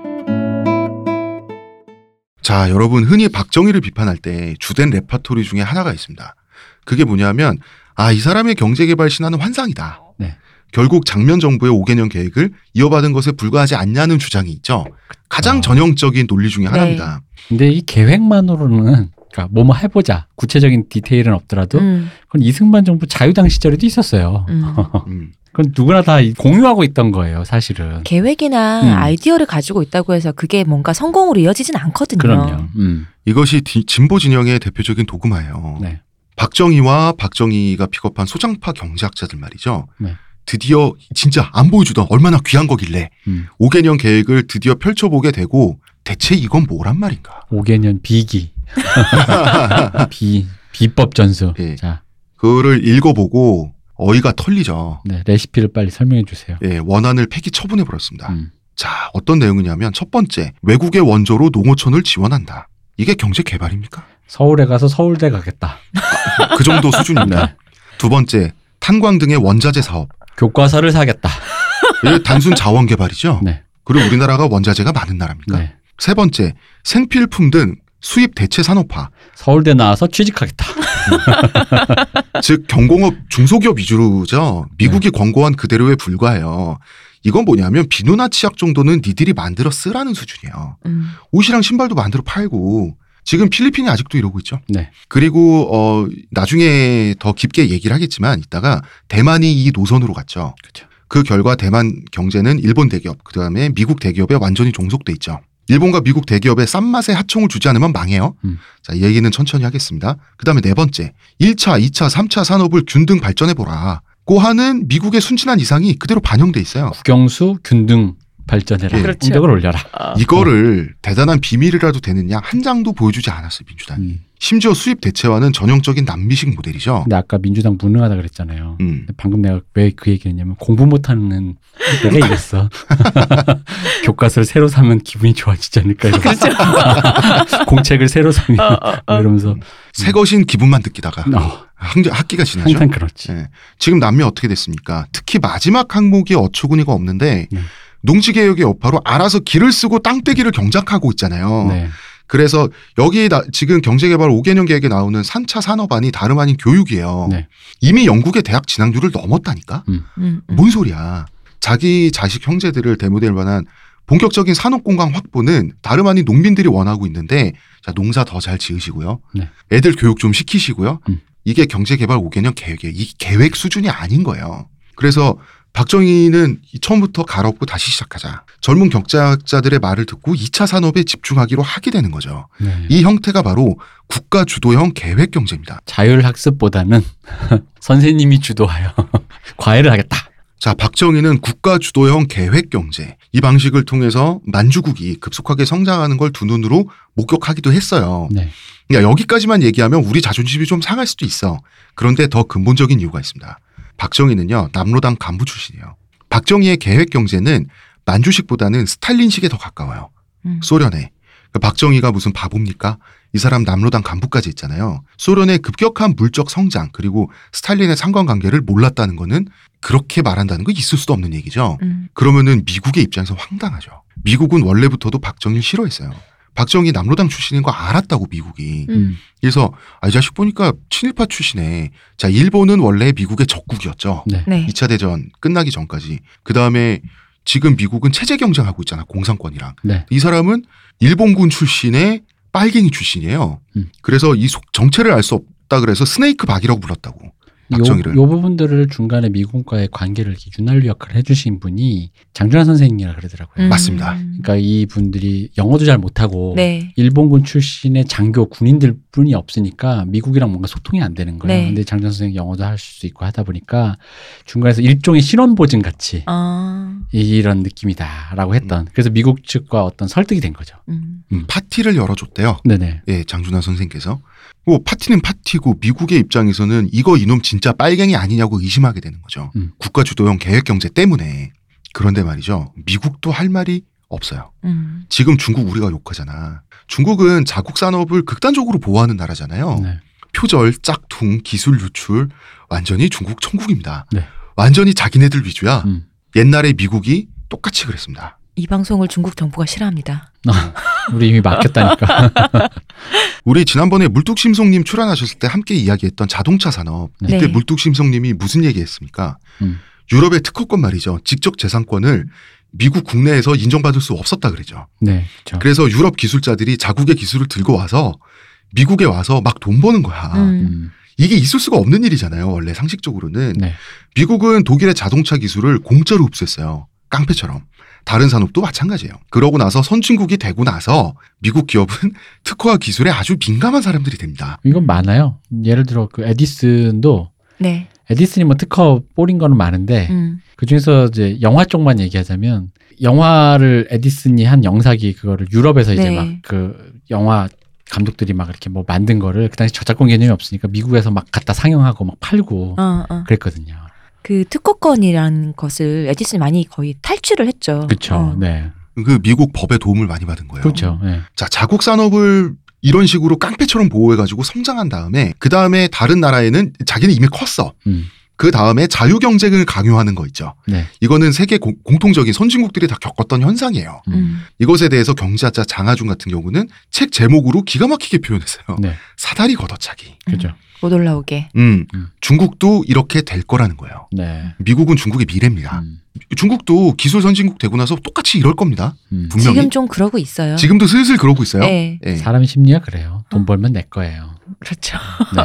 자, 여러분 흔히 박정희를 비판할 때 주된 레파토리 중에 하나가 있습니다. 그게 뭐냐면 아, 이 사람의 경제개발 신화는 환상이다. 네. 결국 장면 정부의 5개년 계획을 이어받은 것에 불과하지 않냐는 주장이 있죠. 가장 아. 전형적인 논리 중에 하나입니다. 근데 이 계획만으로는 그러니까 뭐뭐 해보자 구체적인 디테일은 없더라도 음. 그건 이승만 정부 자유당 시절에도 있었어요. 음. 음. 그건 누구나 다 공유하고 있던 거예요, 사실은. 계획이나 음. 아이디어를 가지고 있다고 해서 그게 뭔가 성공으로 이어지진 않거든요. 그럼요. 음. 이것이 디- 진보 진영의 대표적인 도구마예요. 네. 박정희와 박정희가 픽업한 소장파 경제학자들 말이죠. 네. 드디어 진짜 안 보여주던 얼마나 귀한 거길래 음. 5개년 계획을 드디어 펼쳐보게 되고 대체 이건 뭐란 말인가? 5개년 비기. 비 비법 전수. 예. 자, 그거를 읽어보고 어이가 털리죠. 네, 레시피를 빨리 설명해 주세요. 예, 원안을 폐기 처분해 버렸습니다. 음. 자, 어떤 내용이냐면 첫 번째, 외국의 원조로 농어촌을 지원한다. 이게 경제 개발입니까? 서울에 가서 서울대 가겠다. 그 정도 수준입니다. 네. 두 번째, 탄광 등의 원자재 사업. 교과서를 사겠다. 이게 단순 자원 개발이죠. 네. 그리고 우리나라가 원자재가 많은 나라입니까? 네. 세 번째, 생필품 등 수입 대체 산업화. 서울대 나와서 취직하겠다. 즉 경공업 중소기업 위주로죠. 미국이 권고한 그대로에 불과해요. 이건 뭐냐면 비누나 치약 정도는 니들이 만들어 쓰라는 수준이에요. 음. 옷이랑 신발도 만들어 팔고 지금 필리핀이 아직도 이러고 있죠. 네. 그리고 어 나중에 더 깊게 얘기를 하겠지만 이따가 대만이 이 노선으로 갔죠. 그렇죠. 그 결과 대만 경제는 일본 대기업 그다음에 미국 대기업에 완전히 종속돼 있죠. 일본과 미국 대기업에 싼 맛에 하청을 주지 않으면 망해요. 음. 자, 이 얘기는 천천히 하겠습니다. 그다음에 네 번째. 1차, 2차, 3차 산업을 균등 발전해 보라. 고 하는 미국의 순진한 이상이 그대로 반영돼 있어요. 국영수 균등 발전해라. 예. 그렇죠. 공격을 올려라. 이거를 대단한 비밀이라도 되느냐 한 장도 보여주지 않았어요 민주당이. 음. 심지어 수입 대체화는 전형적인 남미식 모델이죠. 근데 아까 민주당 무능하다 그랬잖아요. 음. 방금 내가 왜 그 얘기했냐면 공부 못하는 내가 이랬어. 교과서를 새로 사면 기분이 좋아지지 않을까 이러면서 공책을 새로 사면 뭐 이러면서 새 것인 기분만 느끼다가 어, 학- 학기가 지나죠. 항상 그렇지. 예. 지금 남미 어떻게 됐습니까? 특히 마지막 항목이 어처구니가 없는데 네. 농지개혁의 여파로 알아서 길을 쓰고 땅떼기를 경작하고 있잖아요. 네. 그래서 여기 나- 지금 경제개발 5개년 계획에 나오는 3차 산업안이 다름 아닌 교육이에요. 네. 이미 영국의 대학 진학률을 넘었다니까? 음, 음. 뭔 소리야. 자기 자식 형제들을 대모될 만한 본격적인 산업공간 확보는 다름 아닌 농민들이 원하고 있는데 자 농사 더 잘 지으시고요. 네. 애들 교육 좀 시키시고요. 음. 이게 경제개발 5개년 계획이에요. 이 계획 수준이 아닌 거예요. 그래서 박정희는 이 처음부터 갈아엎고 다시 시작하자. 젊은 경제학자들의 말을 듣고 2차 산업에 집중하기로 하게 되는 거죠. 네. 이 형태가 바로 국가 주도형 계획 경제입니다. 자율학습보다는 선생님이 주도하여 과외를 하겠다. 자, 박정희는 국가 주도형 계획 경제 이 방식을 통해서 만주국이 급속하게 성장하는 걸 두 눈으로 목격하기도 했어요. 네. 그러니까 여기까지만 얘기하면 우리 자존심이 좀 상할 수도 있어. 그런데 더 근본적인 이유가 있습니다. 박정희는요 남로당 간부 출신이에요. 박정희의 계획 경제는 만주식보다는 스탈린식에 더 가까워요. 음. 소련에. 그 박정희가 무슨 바보입니까? 이 사람 남로당 간부까지 있잖아요. 소련의 급격한 물적 성장 그리고 스탈린의 상관관계를 몰랐다는 거는 그렇게 말한다는 거 있을 수도 없는 얘기죠. 음. 그러면은 미국의 입장에서 황당하죠. 미국은 원래부터도 박정희를 싫어했어요. 박정희 남로당 출신인 거 알았다고 미국이. 음. 그래서 아, 이 자식 보니까 친일파 출신에 자 일본은 원래 미국의 적국이었죠. 네. 네. 2차 대전 끝나기 전까지. 그 다음에 지금 미국은 체제 경쟁하고 있잖아 공산권이랑. 네. 이 사람은 일본군 출신의 빨갱이 출신이에요. 음. 그래서 이 속- 정체를 알 수 없다 그래서 스네이크 박이라고 불렀다고. 요, 박정희를. 요 부분들을 중간에 미국과의 관계를 윤활유 역할을 해주신 분이 장준하 선생님이라 그러더라고요. 음. 맞습니다. 그러니까 이 분들이 영어도 잘 못하고 네. 일본군 출신의 장교 군인들 뿐이 없으니까 미국이랑 뭔가 소통이 안 되는 거예요. 네. 근데 장준 선생님 영어도 할 수 있고 하다 보니까 중간에서 일종의 신원 보증 같이 아. 이런 느낌이다라고 했던. 그래서 미국 측과 어떤 설득이 된 거죠. 음. 파티를 열어줬대요. 네네. 예, 장준하 선생께서. 뭐 파티는 파티고 미국의 입장에서는 이거 이놈 진짜 빨갱이 아니냐고 의심하게 되는 거죠. 음. 국가 주도형 계획 경제 때문에. 그런데 말이죠. 미국도 할 말이 없어요. 음. 지금 중국 우리가 욕하잖아. 중국은 자국 산업을 극단적으로 보호하는 나라잖아요. 네. 표절, 짝퉁, 기술 유출 완전히 중국 천국입니다. 네. 완전히 자기네들 위주야. 음. 옛날에 미국이 똑같이 그랬습니다. 이 방송을 중국 정부가 싫어합니다. 우리 이미 막혔다니까. 우리 지난번에 물뚝심송님 출연하셨을 때 함께 이야기했던 자동차 산업. 네. 이때 물뚝심송님이 무슨 얘기했습니까? 음. 유럽의 특허권 말이죠. 직접 재산권을 미국 국내에서 인정받을 수 없었다 그러죠. 네. 그렇죠. 그래서 유럽 기술자들이 자국의 기술을 들고 와서 미국에 와서 막 돈 버는 거야. 음. 음. 이게 있을 수가 없는 일이잖아요. 원래 상식적으로는. 네. 미국은 독일의 자동차 기술을 공짜로 흡수했어요. 깡패처럼. 다른 산업도 마찬가지예요. 그러고 나서 선진국이 되고 나서 미국 기업은 특허와 기술에 아주 민감한 사람들이 됩니다. 이건 많아요. 예를 들어 그 에디슨도 네. 에디슨이 뭐 특허 뽀린 거는 많은데 음. 그 중에서 이제 영화 쪽만 얘기하자면 영화를 에디슨이 한 영사기 그거를 유럽에서 이제 네. 막그 영화 감독들이 막 이렇게 뭐 만든 거를 그 당시 저작권 개념이 없으니까 미국에서 막 갖다 상영하고 막 팔고 어, 어. 그랬거든요. 그 특허권이라는 것을 에디슨이 많이 거의 탈취를 했죠. 그렇죠. 어. 네. 그 미국 법의 도움을 많이 받은 거예요. 그렇죠. 네. 자, 자국 산업을 이런 식으로 깡패처럼 보호해가지고 성장한 다음에 그 다음에 다른 나라에는 자기는 이미 컸어. 음. 그 다음에 자유 경쟁을 강요하는 거 있죠. 네. 이거는 세계 공, 공통적인 선진국들이 다 겪었던 현상이에요. 음. 이것에 대해서 경제학자 장하준 같은 경우는 책 제목으로 기가 막히게 표현했어요. 네. 사다리 걷어차기. 그죠. 못 올라오게. 음, 음. 중국도 이렇게 될 거라는 거예요. 네. 미국은 중국의 미래입니다. 음. 중국도 기술 선진국 되고 나서 똑같이 이럴 겁니다. 음. 분명히. 지금 좀 그러고 있어요. 지금도 슬슬 그러고 있어요. 네. 예. 사람의 심리가 그래요. 돈 어. 벌면 내 거예요. 그렇죠. 네.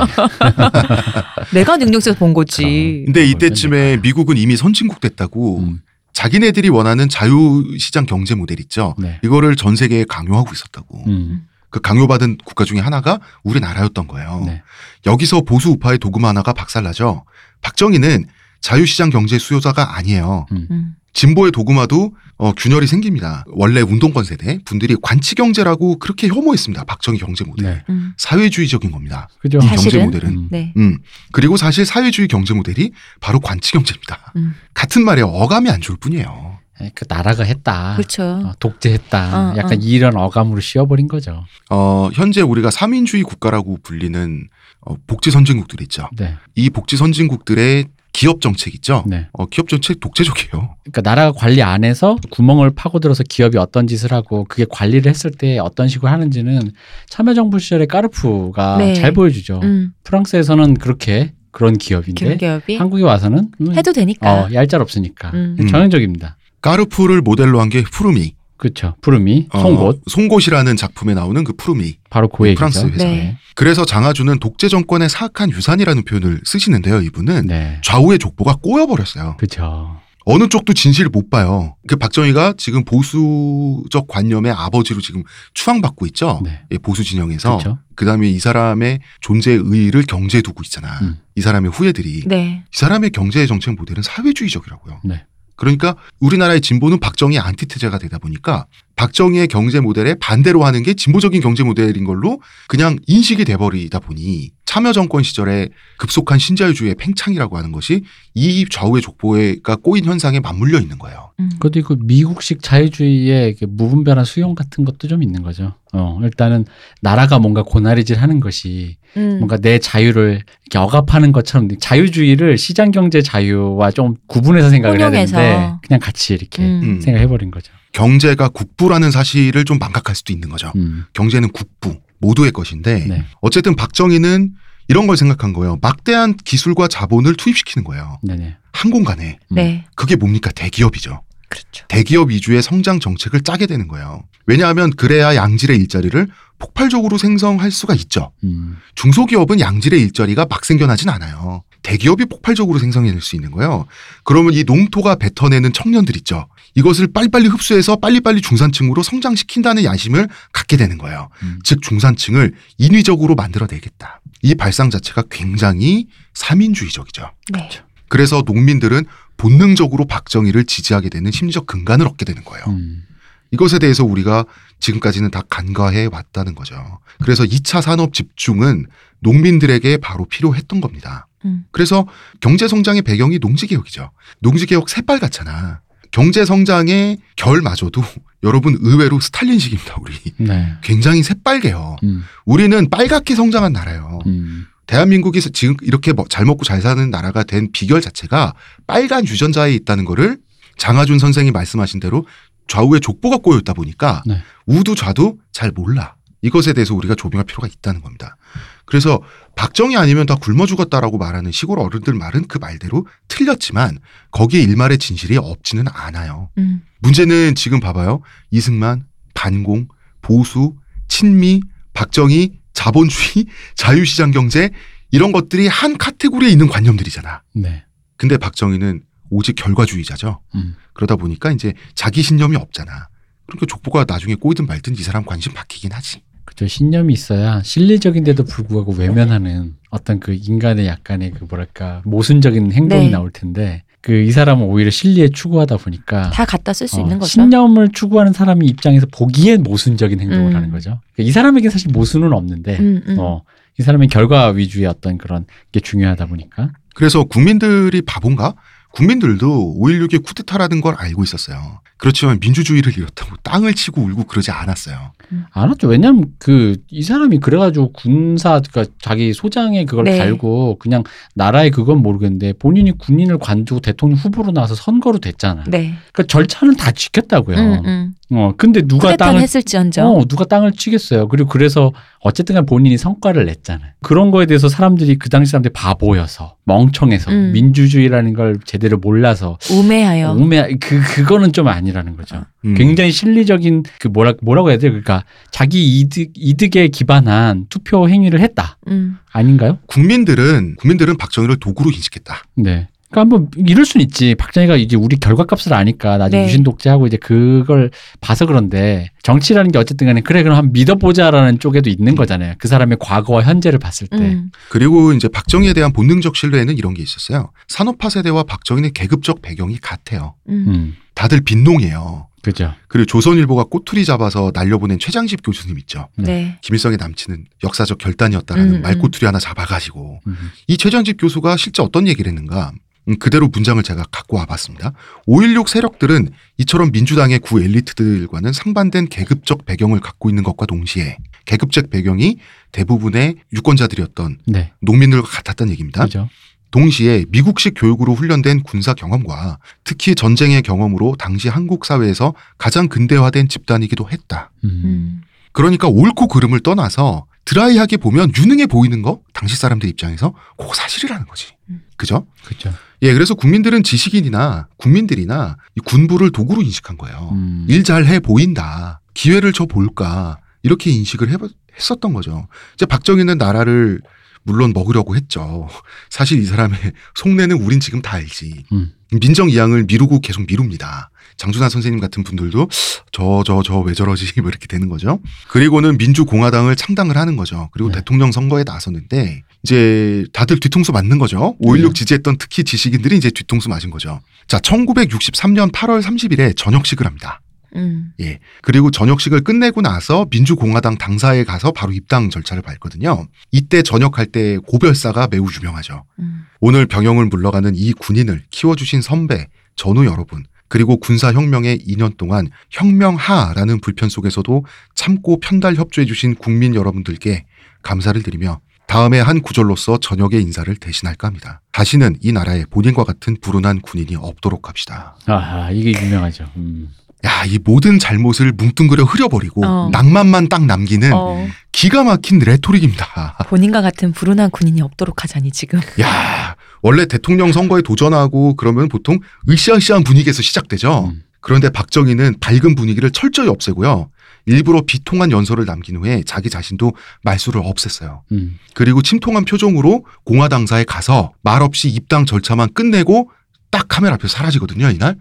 내가 능력에서 본 거지. 근데 이때쯤에 미국은 이미 선진국 됐다고 음. 자기네들이 원하는 자유시장 경제 모델 있죠. 네. 이거를 전 세계에 강요하고 있었다고. 음. 그 강요받은 국가 중에 하나가 우리나라였던 거예요. 네. 여기서 보수 우파의 도금 하나가 박살나죠. 박정희는 자유시장 경제 수요자가 아니에요. 음. 진보의 도구마도 어, 균열이 생깁니다. 원래 운동권 세대 분들이 관치 경제라고 그렇게 혐오했습니다. 박정희 경제 모델. 네. 음. 사회주의적인 겁니다. 그죠. 이 경제 사실은? 모델은. 음. 네. 음. 그리고 사실 사회주의 경제 모델이 바로 관치 경제입니다. 음. 같은 말에 어감이 안 좋을 뿐이에요. 그 나라가 했다. 그렇죠. 어, 독재했다. 어, 약간 어. 이런 어감으로 씌워버린 거죠. 어, 현재 우리가 삼인주의 국가라고 불리는 어, 복지 선진국들 있죠. 네. 이 복지 선진국들의 기업 정책 있죠. 네. 어, 기업 정책 독재적이에요. 그러니까 나라가 관리 안에서 구멍을 파고들어서 기업이 어떤 짓을 하고 그게 관리를 했을 때 어떤 식으로 하는지는 참여정부 시절의 까르푸가 네. 잘 보여주죠. 음. 프랑스에서는 그렇게 그런 기업인데 기업이 한국에 와서는 음, 해도 되니까. 어, 얄짤 없으니까 음. 음. 전형적입니다. 까르푸를 모델로 한 게 푸르미. 그렇죠. 푸르미, 어, 송곳 송곳이라는 작품에 나오는 그 푸르미. 바로 그 얘기죠. 프랑스 회사. 네. 그래서 장하주는 독재 정권의 사악한 유산이라는 표현을 쓰시는데요. 이분은 네. 좌우의 족보가 꼬여버렸어요. 그렇죠. 어느 쪽도 진실을 못 봐요. 그 박정희가 지금 보수적 관념의 아버지로 지금 추앙받고 있죠. 네. 예, 보수 진영에서. 그 다음에 이 사람의 존재의 의의를 경제에 두고 있잖아. 음. 이 사람의 후예들이. 네. 이 사람의 경제 정책 모델은 사회주의적이라고요. 네. 그러니까 우리나라의 진보는 박정희 안티테제가 되다 보니까 박정희의 경제 모델에 반대로 하는 게 진보적인 경제 모델인 걸로 그냥 인식이 돼버리다 보니 참여 정권 시절에 급속한 신자유주의의 팽창이라고 하는 것이 이 좌우의 족보가 꼬인 현상에 맞물려 있는 거예요. 음. 그것도 있고 미국식 자유주의의 그 무분별한 수용 같은 것도 좀 있는 거죠. 어, 일단은 나라가 뭔가 고나리질 하는 것이 음. 뭔가 내 자유를 이렇게 억압하는 것처럼 자유주의를 시장 경제 자유와 좀 구분해서 생각을 해야 혼용해서. 되는데 그냥 같이 이렇게 음. 음. 생각해 버린 거죠. 경제가 국부라는 사실을 좀 망각할 수도 있는 거죠. 음. 경제는 국부 모두의 것인데 네. 어쨌든 박정희는 이런 걸 생각한 거예요. 막대한 기술과 자본을 투입시키는 거예요. 네네. 한 공간에. 음. 네. 그게 뭡니까? 대기업이죠. 그렇죠. 대기업 위주의 성장 정책을 짜게 되는 거예요. 왜냐하면 그래야 양질의 일자리를 폭발적으로 생성할 수가 있죠. 음. 중소기업은 양질의 일자리가 막 생겨나진 않아요. 대기업이 폭발적으로 생성해낼 수 있는 거예요. 그러면 이 농토가 뱉어내는 청년들 있죠. 이것을 빨리빨리 흡수해서 빨리빨리 중산층으로 성장시킨다는 야심을 갖게 되는 거예요. 음. 즉 중산층을 인위적으로 만들어내겠다. 이 발상 자체가 굉장히 사민주의적이죠. 네. 그래서 농민들은 본능적으로 박정희를 지지하게 되는 심리적 근간을 얻게 되는 거예요. 음. 이것에 대해서 우리가 지금까지는 다 간과해 왔다는 거죠. 그래서 2차 산업 집중은 농민들에게 바로 필요했던 겁니다. 음. 그래서 경제 성장의 배경이 농지개혁이죠. 농지개혁 새빨갛잖아. 경제 성장의 결마저도 여러분 의외로 스탈린식입니다. 우리 네. 굉장히 새빨개요. 음. 우리는 빨갛게 성장한 나라예요. 음. 대한민국이 지금 이렇게 뭐- 잘 먹고 잘 사는 나라가 된 비결 자체가 빨간 유전자에 있다는 거를 장하준 선생이 말씀하신 대로 좌우에 족보가 꼬였다 보니까 네. 우도 좌도 잘 몰라. 이것에 대해서 우리가 조명할 필요가 있다는 겁니다. 그래서 박정희 아니면 다 굶어 죽었다라고 말하는 시골 어른들 말은 그 말대로 틀렸지만 거기에 일말의 진실이 없지는 않아요. 음. 문제는 지금 봐봐요. 이승만, 반공, 보수, 친미, 박정희, 자본주의, 자유시장 경제 이런 것들이 한 카테고리에 있는 관념들이잖아. 네. 근데 박정희는 오직 결과주의자죠. 음. 그러다 보니까 이제 자기 신념이 없잖아. 그러니까 족보가 나중에 꼬이든 말든 이 사람 관심 바뀌긴 하지. 그죠. 신념이 있어야 실리적인데도 불구하고 외면하는 어떤 그 인간의 약간의 그 뭐랄까 모순적인 행동이 네. 나올 텐데 그 이 사람은 오히려 실리에 추구하다 보니까 다 갖다 쓸수 어, 있는 거죠. 신념을 추구하는 사람이 입장에서 보기엔 모순적인 행동을 음. 하는 거죠. 그러니까 이 사람에게 사실 모순은 없는데 음, 음. 어, 이 사람의 결과 위주의 어떤 그런 게 중요하다 보니까 그래서 국민들이 바본가? 국민들도 5.16의 쿠데타라는 걸 알고 있었어요. 그렇지만 민주주의를 잃었다고 땅을 치고 울고 그러지 않았어요. 안 왔죠. 왜냐면 그 이 사람이 그래가지고 군사 그러니까 자기 소장에 그걸 네. 달고 그냥 나라의 그건 모르겠는데 본인이 군인을 관두고 대통령 후보로 나와서 선거로 됐잖아. 네. 그러니까 절차는 다 지켰다고요. 음, 음. 어 근데 누가 땅을 했을지언정. 어 누가 땅을 치겠어요. 그리고 그래서 어쨌든간 본인이 성과를 냈잖아요. 그런 거에 대해서 사람들이 그 당시 사람들이 바보여서 멍청해서 음. 민주주의라는 걸 제대로 몰라서 우매하여. 우매 그 그거는 좀 아니라는 거죠. 음. 굉장히 실리적인 그 뭐라 뭐라고 해야 돼요? 그러니까 자기 이득 이득에 기반한 투표 행위를 했다. 음. 아닌가요? 국민들은 국민들은 박정희를 도구로 인식했다. 네. 그러니까 한번 이럴 수는 있지. 박정희가 이제 우리 결과값을 아니까 나중에 네. 유신 독재하고 이제 그걸 봐서 그런데 정치라는 게 어쨌든 간에 그래 그럼 한번 믿어보자라는 쪽에도 있는 거잖아요. 그 사람의 과거와 현재를 봤을 때. 음. 그리고 이제 박정희에 대한 본능적 신뢰에는 이런 게 있었어요. 산업화 세대와 박정희는 계급적 배경이 같아요. 음. 음. 다들 빈농이에요. 그죠. 그리고 조선일보가 꼬투리 잡아서 날려보낸 최장집 교수님 있죠. 네. 김일성의 남친은 역사적 결단이었다라는 음, 말꼬투리 하나 잡아가지고 음. 이 최장집 교수가 실제 어떤 얘기를 했는가 음, 그대로 문장을 제가 갖고 와봤습니다. 5.16 세력들은 이처럼 민주당의 구 엘리트들과는 상반된 계급적 배경을 갖고 있는 것과 동시에 계급적 배경이 대부분의 유권자들이었던 네. 농민들과 같았다는 얘기입니다. 그죠. 동시에 미국식 교육으로 훈련된 군사 경험과 특히 전쟁의 경험으로 당시 한국 사회에서 가장 근대화된 집단이기도 했다. 음. 음. 그러니까 옳고 그름을 떠나서 드라이하게 보면 유능해 보이는 거 당시 사람들 입장에서 그거 사실이라는 거지. 음. 그죠? 그죠. 예, 그래서 국민들은 지식인이나 국민들이나 이 군부를 도구로 인식한 거예요. 음. 일잘 해 보인다. 기회를 줘 볼까. 이렇게 인식을 해, 했었던 거죠. 이제 박정희는 나라를 물론 먹으려고 했죠. 사실 이 사람의 속내는 우린 지금 다 알지. 음. 민정 이양을 미루고 계속 미룹니다. 장준하 선생님 같은 분들도 저 저 저 왜 저러지 뭐 이렇게 되는 거죠. 그리고는 민주공화당을 창당을 하는 거죠. 그리고 네. 대통령 선거에 나섰는데 이제 다들 뒤통수 맞는 거죠. 5.16 네. 지지했던 특히 지식인들이 이제 뒤통수 맞은 거죠. 자, 1963년 8월 30일에 저녁식을 합니다. 음. 예. 그리고 저녁식을 끝내고 나서 민주공화당 당사에 가서 바로 입당 절차를 밟거든요. 이때 저녁할 때 고별사가 매우 유명하죠. 음. 오늘 병영을 물러가는 이 군인을 키워주신 선배, 전우 여러분, 그리고 군사혁명의 2년 동안 혁명하라는 불편 속에서도 참고 편달 협조해주신 국민 여러분들께 감사를 드리며 다음에 한 구절로서 저녁의 인사를 대신할까 합니다. 다시는 이 나라에 본인과 같은 불운한 군인이 없도록 합시다. 아, 이게 유명하죠. 음. 야, 이 모든 잘못을 뭉뚱그려 흐려버리고 어. 낭만만 딱 남기는 어, 기가 막힌 레토릭입니다. 본인과 같은 불운한 군인이 없도록 하자니 지금. 야, 원래 대통령 선거에 도전하고 그러면 보통 으쌰으쌰한 분위기에서 시작되죠. 음. 그런데 박정희는 밝은 분위기를 철저히 없애고요. 일부러 비통한 연설을 남긴 후에 자기 자신도 말수를 없앴어요. 음. 그리고 침통한 표정으로 공화당사에 가서 말없이 입당 절차만 끝내고 딱 카메라 앞에서 사라지거든요, 이날.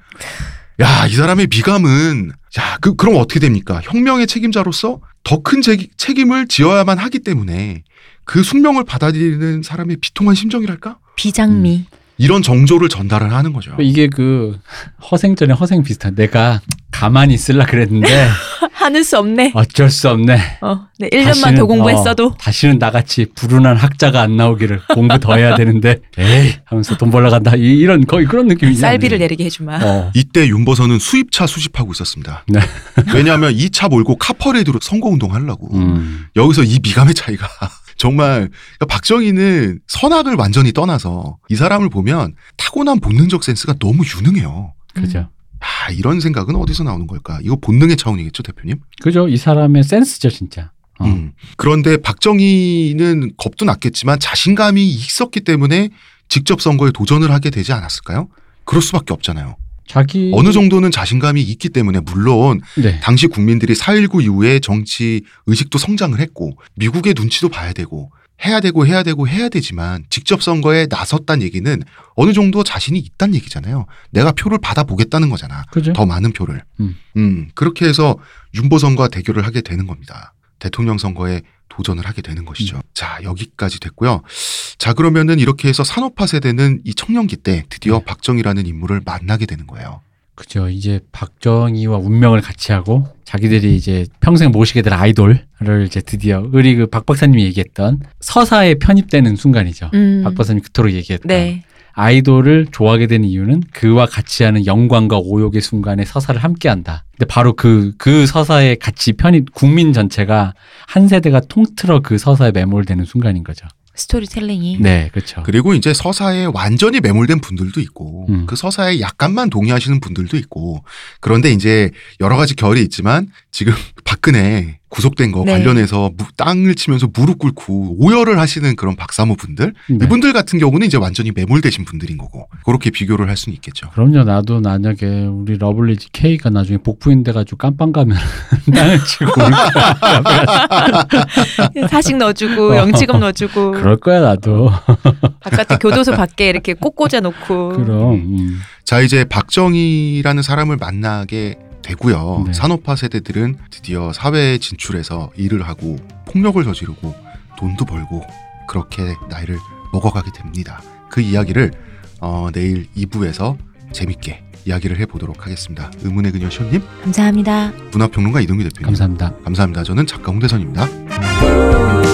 야, 이 사람의 미감은, 야, 그, 그럼 어떻게 됩니까? 혁명의 책임자로서 더 큰 책임을 지어야만 하기 때문에 그 숙명을 받아들이는 사람의 비통한 심정이랄까? 비장미. 이런 정조를 전달을 하는 거죠. 이게 그 허생전에 허생 비슷한. 내가 가만히 있을라 그랬는데 하늘 수 없네. 어쩔 수 없네. 어, 네, 1년만 다시는, 더 공부했어도. 어, 다시는 나같이 불운한 학자가 안 나오기를 공부 더 해야 되는데 에이 하면서 돈 벌러 간다. 이, 이런 거의 그런 느낌이지. 쌀비를? 내리게 해주마. 어. 이때 윤버선은 수입차 수집하고 있었습니다. 네. 왜냐하면 이 차 몰고 카퍼레이드로 선거운동 하려고. 음. 여기서 이 미감의 차이가 정말 그러니까 박정희는 선악을 완전히 떠나서 이 사람을 보면 타고난 본능적 센스가 너무 유능해요. 그죠. 아, 이런 생각은 어디서 나오는 걸까? 이거 본능의 차원이겠죠, 대표님? 그죠. 이 사람의 센스죠, 진짜. 어. 음. 그런데 박정희는 겁도 났겠지만 자신감이 있었기 때문에 직접 선거에 도전을 하게 되지 않았을까요? 그럴 수밖에 없잖아요. 자기 어느 정도는 자신감이 있기 때문에 물론 네. 당시 국민들이 4.19 이후에 정치 의식도 성장을 했고 미국의 눈치도 봐야 되고 해야 되고 해야 되고 해야 되지만 직접 선거에 나섰다는 얘기는 어느 정도 자신이 있다는 얘기잖아요. 내가 표를 받아보겠다는 거잖아. 그죠. 더 많은 표를. 음. 음, 그렇게 해서 윤보선과 대결을 하게 되는 겁니다. 대통령 선거에 도전을 하게 되는 것이죠. 음. 자, 여기까지 됐고요. 자, 그러면은 이렇게 해서 산업화 세대는 이 청년기 때 드디어 네. 박정희라는 인물을 만나게 되는 거예요. 그죠. 이제 박정희와 운명을 같이 하고 자기들이 이제 평생 모시게 될 아이돌을 이제 드디어 우리 그 박 박사님이 얘기했던 서사에 편입되는 순간이죠. 음. 박 박사님 그토록 얘기했던 네. 아이돌을 좋아하게 되는 이유는 그와 같이 하는 영광과 오욕의 순간에 서사를 함께한다. 근데 바로 그, 그 서사에 같이 편입, 국민 전체가 한 세대가 통틀어 그 서사에 매몰되는 순간인 거죠. 스토리텔링이. 네, 그렇죠. 그리고 이제 서사에 완전히 매몰된 분들도 있고 음. 그 서사에 약간만 동의하시는 분들도 있고 그런데 이제 여러 가지 결이 있지만 지금 박근혜 구속된 거 네. 관련해서 무- 땅을 치면서 무릎 꿇고 오열을 하시는 그런 박사모 분들 네. 이분들 같은 경우는 이제 완전히 매몰되신 분들인 거고 그렇게 비교를 할 수는 있겠죠. 그럼요. 나도 만약에 우리 러블리즈 K가 나중에 복부인 돼가지고 깜빵 가면 땅을 치고. 사식 넣어주고 어. 영치금 넣어주고 그럴 거야 나도. 바깥에 교도소 밖에 이렇게 꼭 꽂아 놓고. 그럼. 음. 자 이제 박정희라는 사람을 만나게 되고요. 네. 산업화 세대들은 드디어 사회에 진출해서 일을 하고 폭력을 저지르고 돈도 벌고 그렇게 나이를 먹어가게 됩니다. 그 이야기를 어, 내일 2부에서 재밌게 이야기를 해보도록 하겠습니다. 의문의 그녀 시온님, 감사합니다. 문화평론가 이동규 대표님. 감사합니다. 감사합니다. 저는 작가 홍대선입니다.